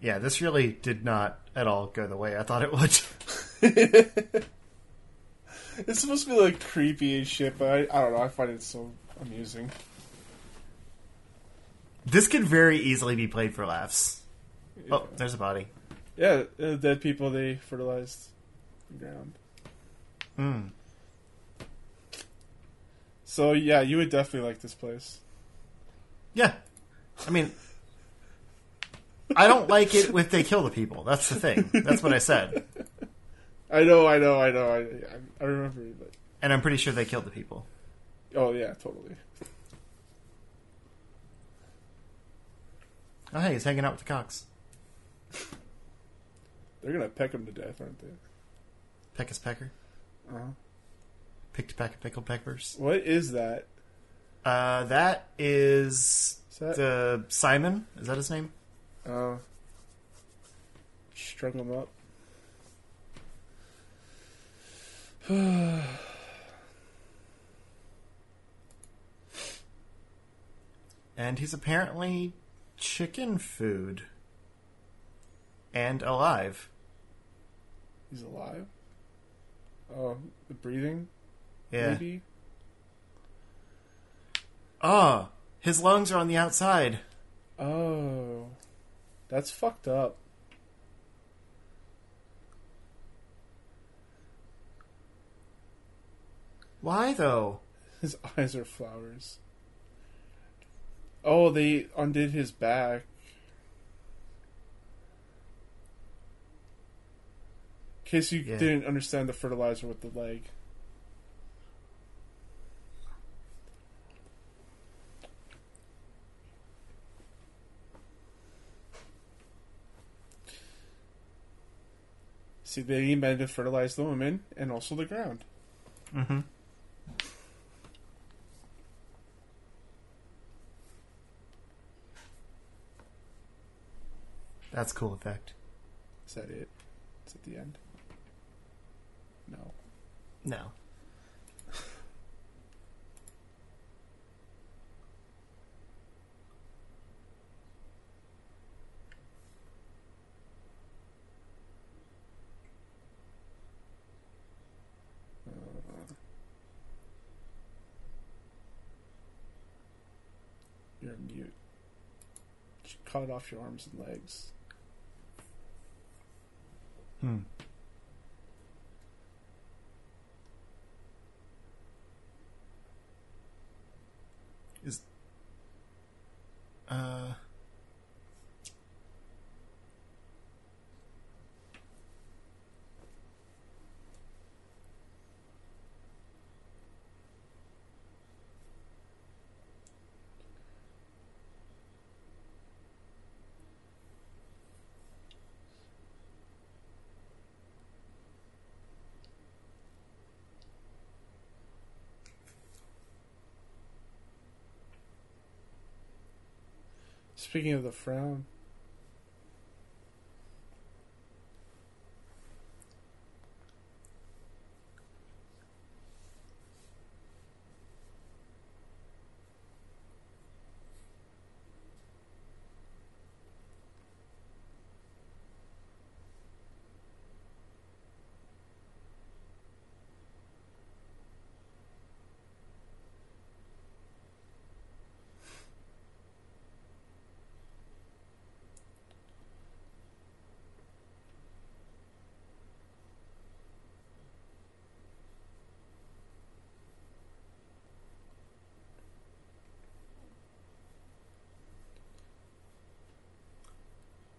Yeah, this really did not at all go the way I thought it would. It's supposed to be like creepy and shit, but I, I don't know. I find it so amusing. This could very easily be played for laughs. Oh, there's a body. Yeah, uh, dead people they fertilized the ground. Hmm. So yeah, you would definitely like this place. Yeah. I mean, I don't like it if they kill the people. That's the thing. That's what I said. I know, I know, I know. I I, I remember, but And I'm pretty sure they killed the people. oh yeah, totally. Oh, hey, he's hanging out with the cocks. They're gonna peck him to death, aren't they? Peck Peckus Pecker. Uh-huh. Picked Peck Pickled Peppers. What is that? Uh, that is Is that the Simon. Is that his name? uh, strung him up? And he's apparently chicken food. And alive. He's alive. Oh, the breathing, Yeah. maybe. Oh, his lungs are on the outside. Oh, that's fucked up. Why though? His eyes are flowers. Oh, they undid his back. In case you Yeah. didn't understand the fertilizer with the leg. See, they meant to fertilize the woman and also the ground. Mm-hmm. That's a cool effect. Is that it? It's at the end. No. No. You're mute. Cut off your arms and legs. Hmm. Is uh Speaking of the frown,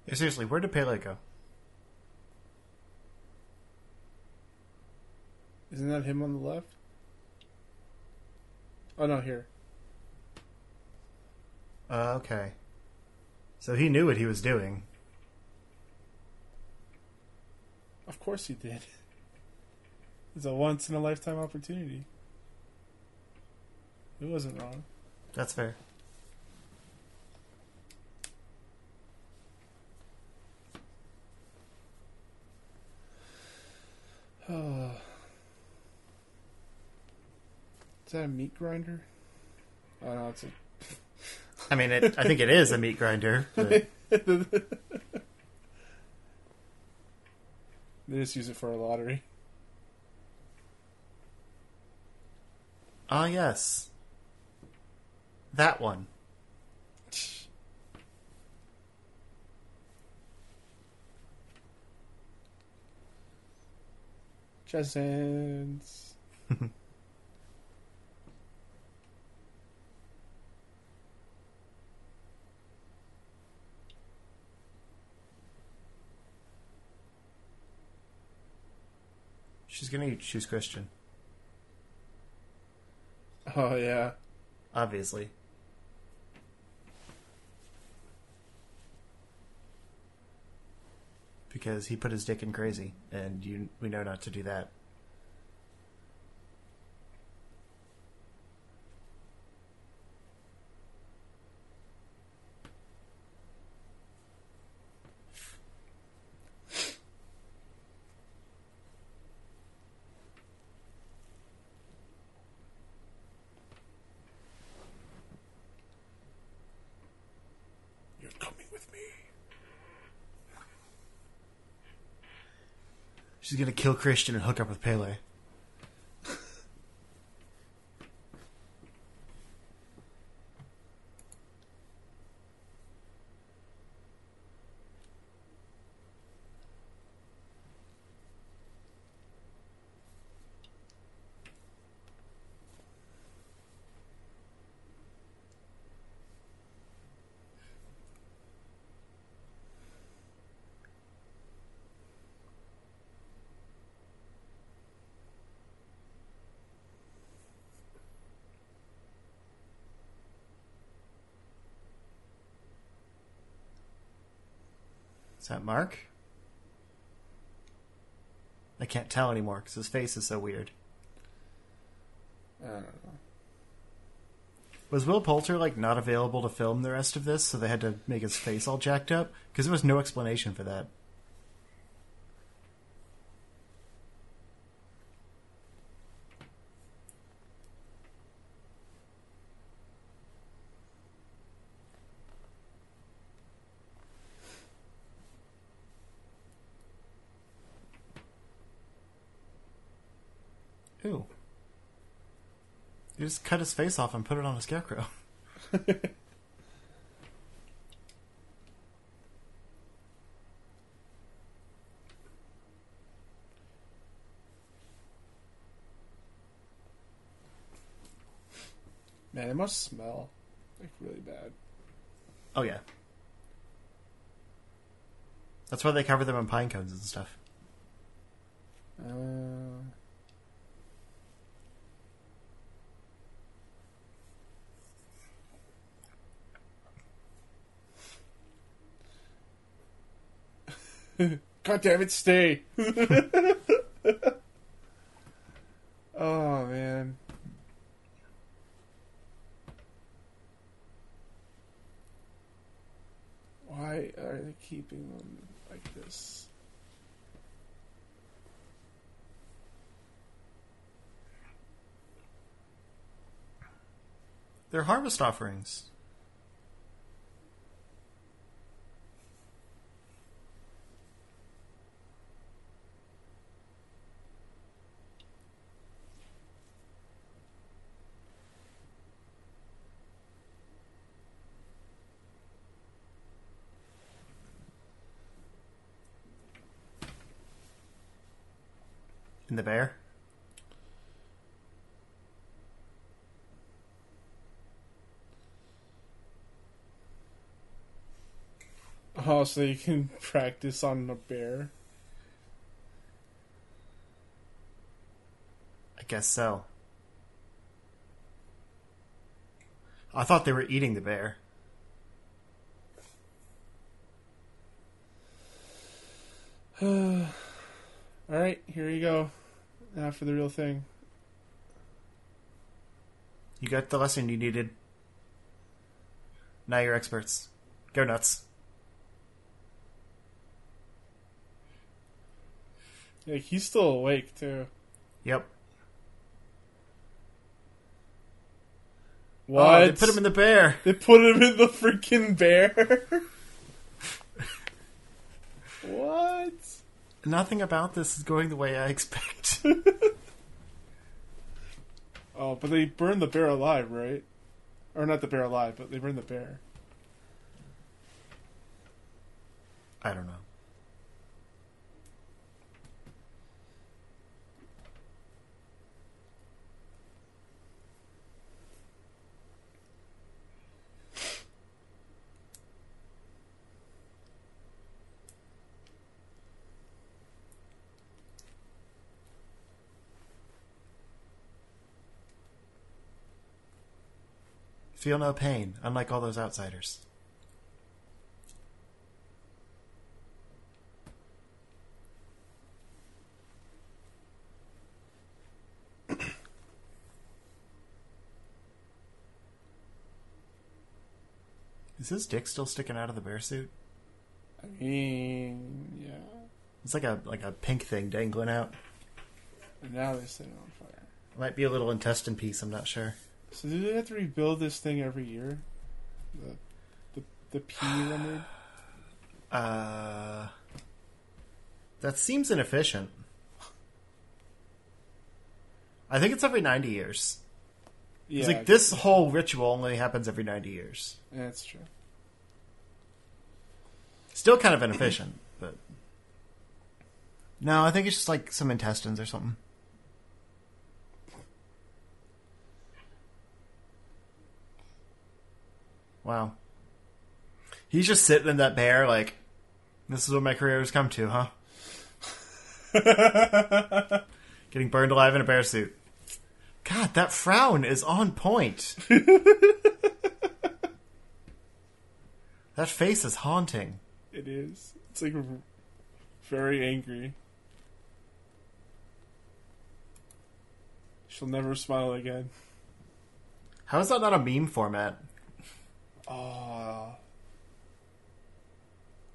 yeah, seriously, where did Pelle go? isn't that him on the left? Oh no, here. Uh, okay. So he knew what he was doing. Of course he did. It's a once in a lifetime opportunity. It wasn't wrong. That's fair. Is that a meat grinder? Oh no, it's a I mean, it, I think it is a meat grinder. But They just use it for a lottery. ah, yes, that one. Chessens. She's gonna choose Christian, Oh yeah. obviously. Because he put his dick in crazy, and you we know not to do that. She's gonna kill Christian and hook up with Pelle. Mark? I can't tell anymore because his face is so weird. I don't know. Was Will Poulter like not available to film the rest of this, so they had to make his face all jacked up? Because there was no explanation for that. Ew. Just cut his face off and put it on a scarecrow. Man, it must smell like really bad. Oh yeah. That's why they cover them in pine cones and stuff. Uh, God damn it, stay. oh man. Why are they keeping them like this? They're harvest offerings. the bear? Oh, so you can practice on the bear? I guess so. I thought they were eating the bear. All right, here you go. Now for the real thing. You got the lesson you needed. Now you're experts. Go nuts. Like he's still awake too. Yep. What? Oh, they put him in the bear. They put him in the freaking bear. what? Nothing about this is going the way I expect. Oh, but they burned the bear alive, right? Or not the bear alive, but they burned the bear. I don't know. Feel no pain, unlike all those outsiders. Is his dick still sticking out of the bear suit? I mean, yeah. It's like a like a pink thing dangling out. And now they set it on fire. Might be a little intestine piece. I'm not sure. So do they have to rebuild this thing every year? The the the P remade? Uh, that seems inefficient. I think it's every 90 years. Yeah, It's like this whole ritual only happens every 90 years. That's true. Still kind of inefficient, but no, I think it's just like some intestines or something. Wow. He's just sitting in that bear like this is what my career has come to, huh? Getting burned alive in a bear suit. God, that frown is on point. that face is haunting. It is. It's like very angry. She'll never smile again. How is that not a meme format? Ah.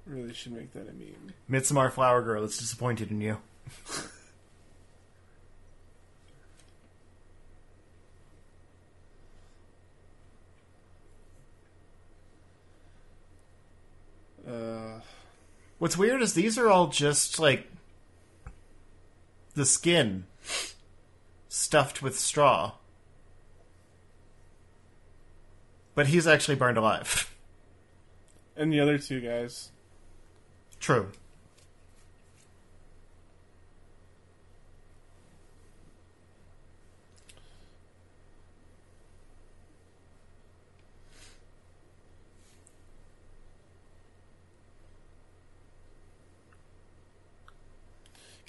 Really should make that a meme. Midsommar Flower Girl is disappointed in you. Uh, What's weird is these are all just like the skin stuffed with straw. But he's actually burned alive. and the other two guys. True.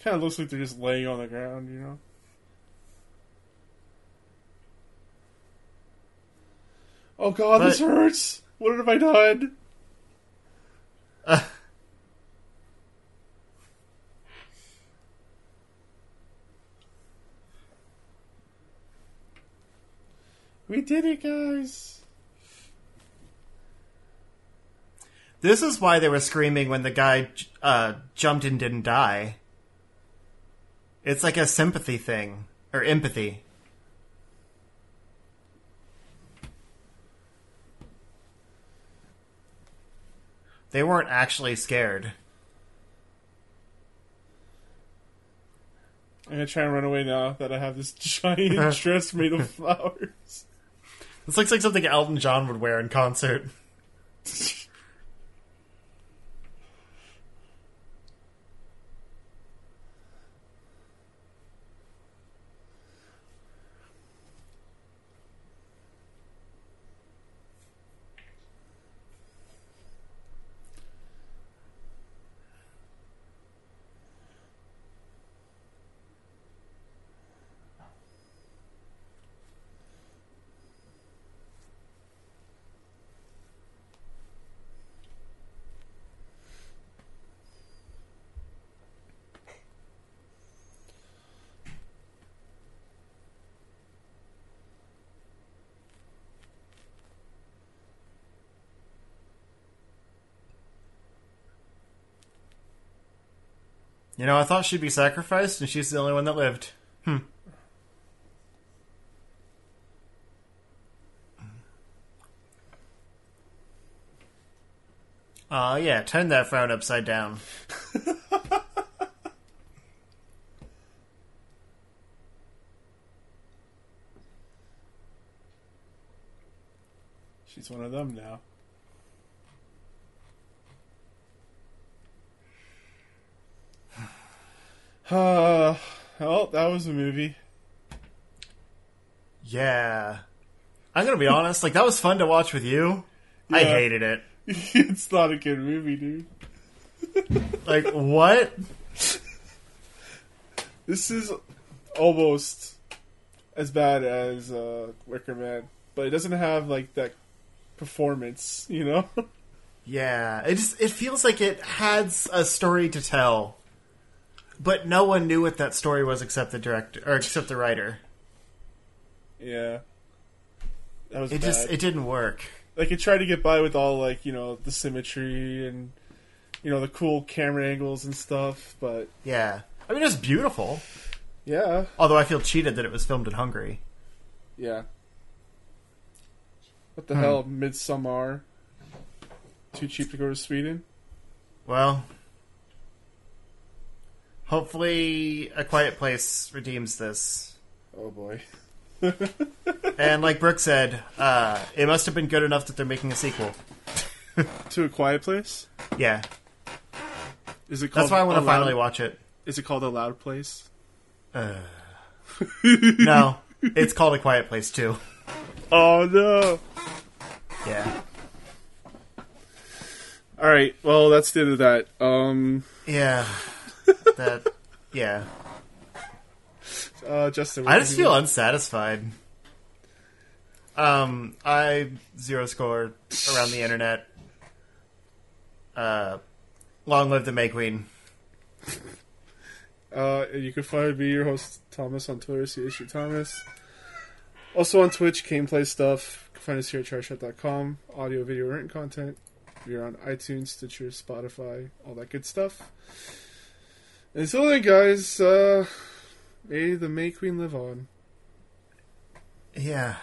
Kind of looks like they're just laying on the ground, you know? Oh god, this hurts! What have I done? Uh, We did it, guys! this is why they were screaming when the guy uh, jumped and didn't die. It's like a sympathy thing. Or empathy. They weren't actually scared. I'm gonna try and run away now that I have this giant dress made of flowers. This looks like something Elton John would wear in concert. You know, I thought she'd be sacrificed, and she's the only one that lived. Hmm. Uh, yeah, turn that frown upside down. She's one of them now. Uh, well, that was a movie. Yeah. I'm gonna be honest, like, that was fun to watch with you. I hated it. it's not a good movie, dude. Like, what? This is almost as bad as uh, Wicker Man, but it doesn't have like that performance, you know? Yeah, it just it feels like it has a story to tell, but no one knew what that story was except the director or except the writer. yeah. That was It bad. just it didn't work. like it tried to get by with all like you know the symmetry and you know the cool camera angles and stuff, but Yeah, I mean it was beautiful. yeah, Although I feel cheated that it was filmed in Hungary. yeah. What the Hmm. hell, Midsommar? Too cheap to go to Sweden? Well, hopefully, A Quiet Place redeems this. Oh boy. And like Brooke said, uh, it must have been good enough that they're making a sequel. To a Quiet Place? Yeah, Is it called? that's why I want to Loud- finally watch it. Is it called a Loud Place? Uh, no, it's called A Quiet Place too. Oh no! Yeah. All right, well that's the end of that. Um, Yeah. That. Yeah. uh, Justin, I just feel unsatisfied. Um, I zero score around the internet. Uh, long live the May Queen. Uh, you can find me, your host Thomas, on Twitter, CSU Thomas. Also on Twitch, gameplay stuff. You can find us here at tryshot.com. Audio, video, written content. We're on iTunes, Stitcher, Spotify, all that good stuff. And until then, guys, uh, may the May Queen live on. Yeah.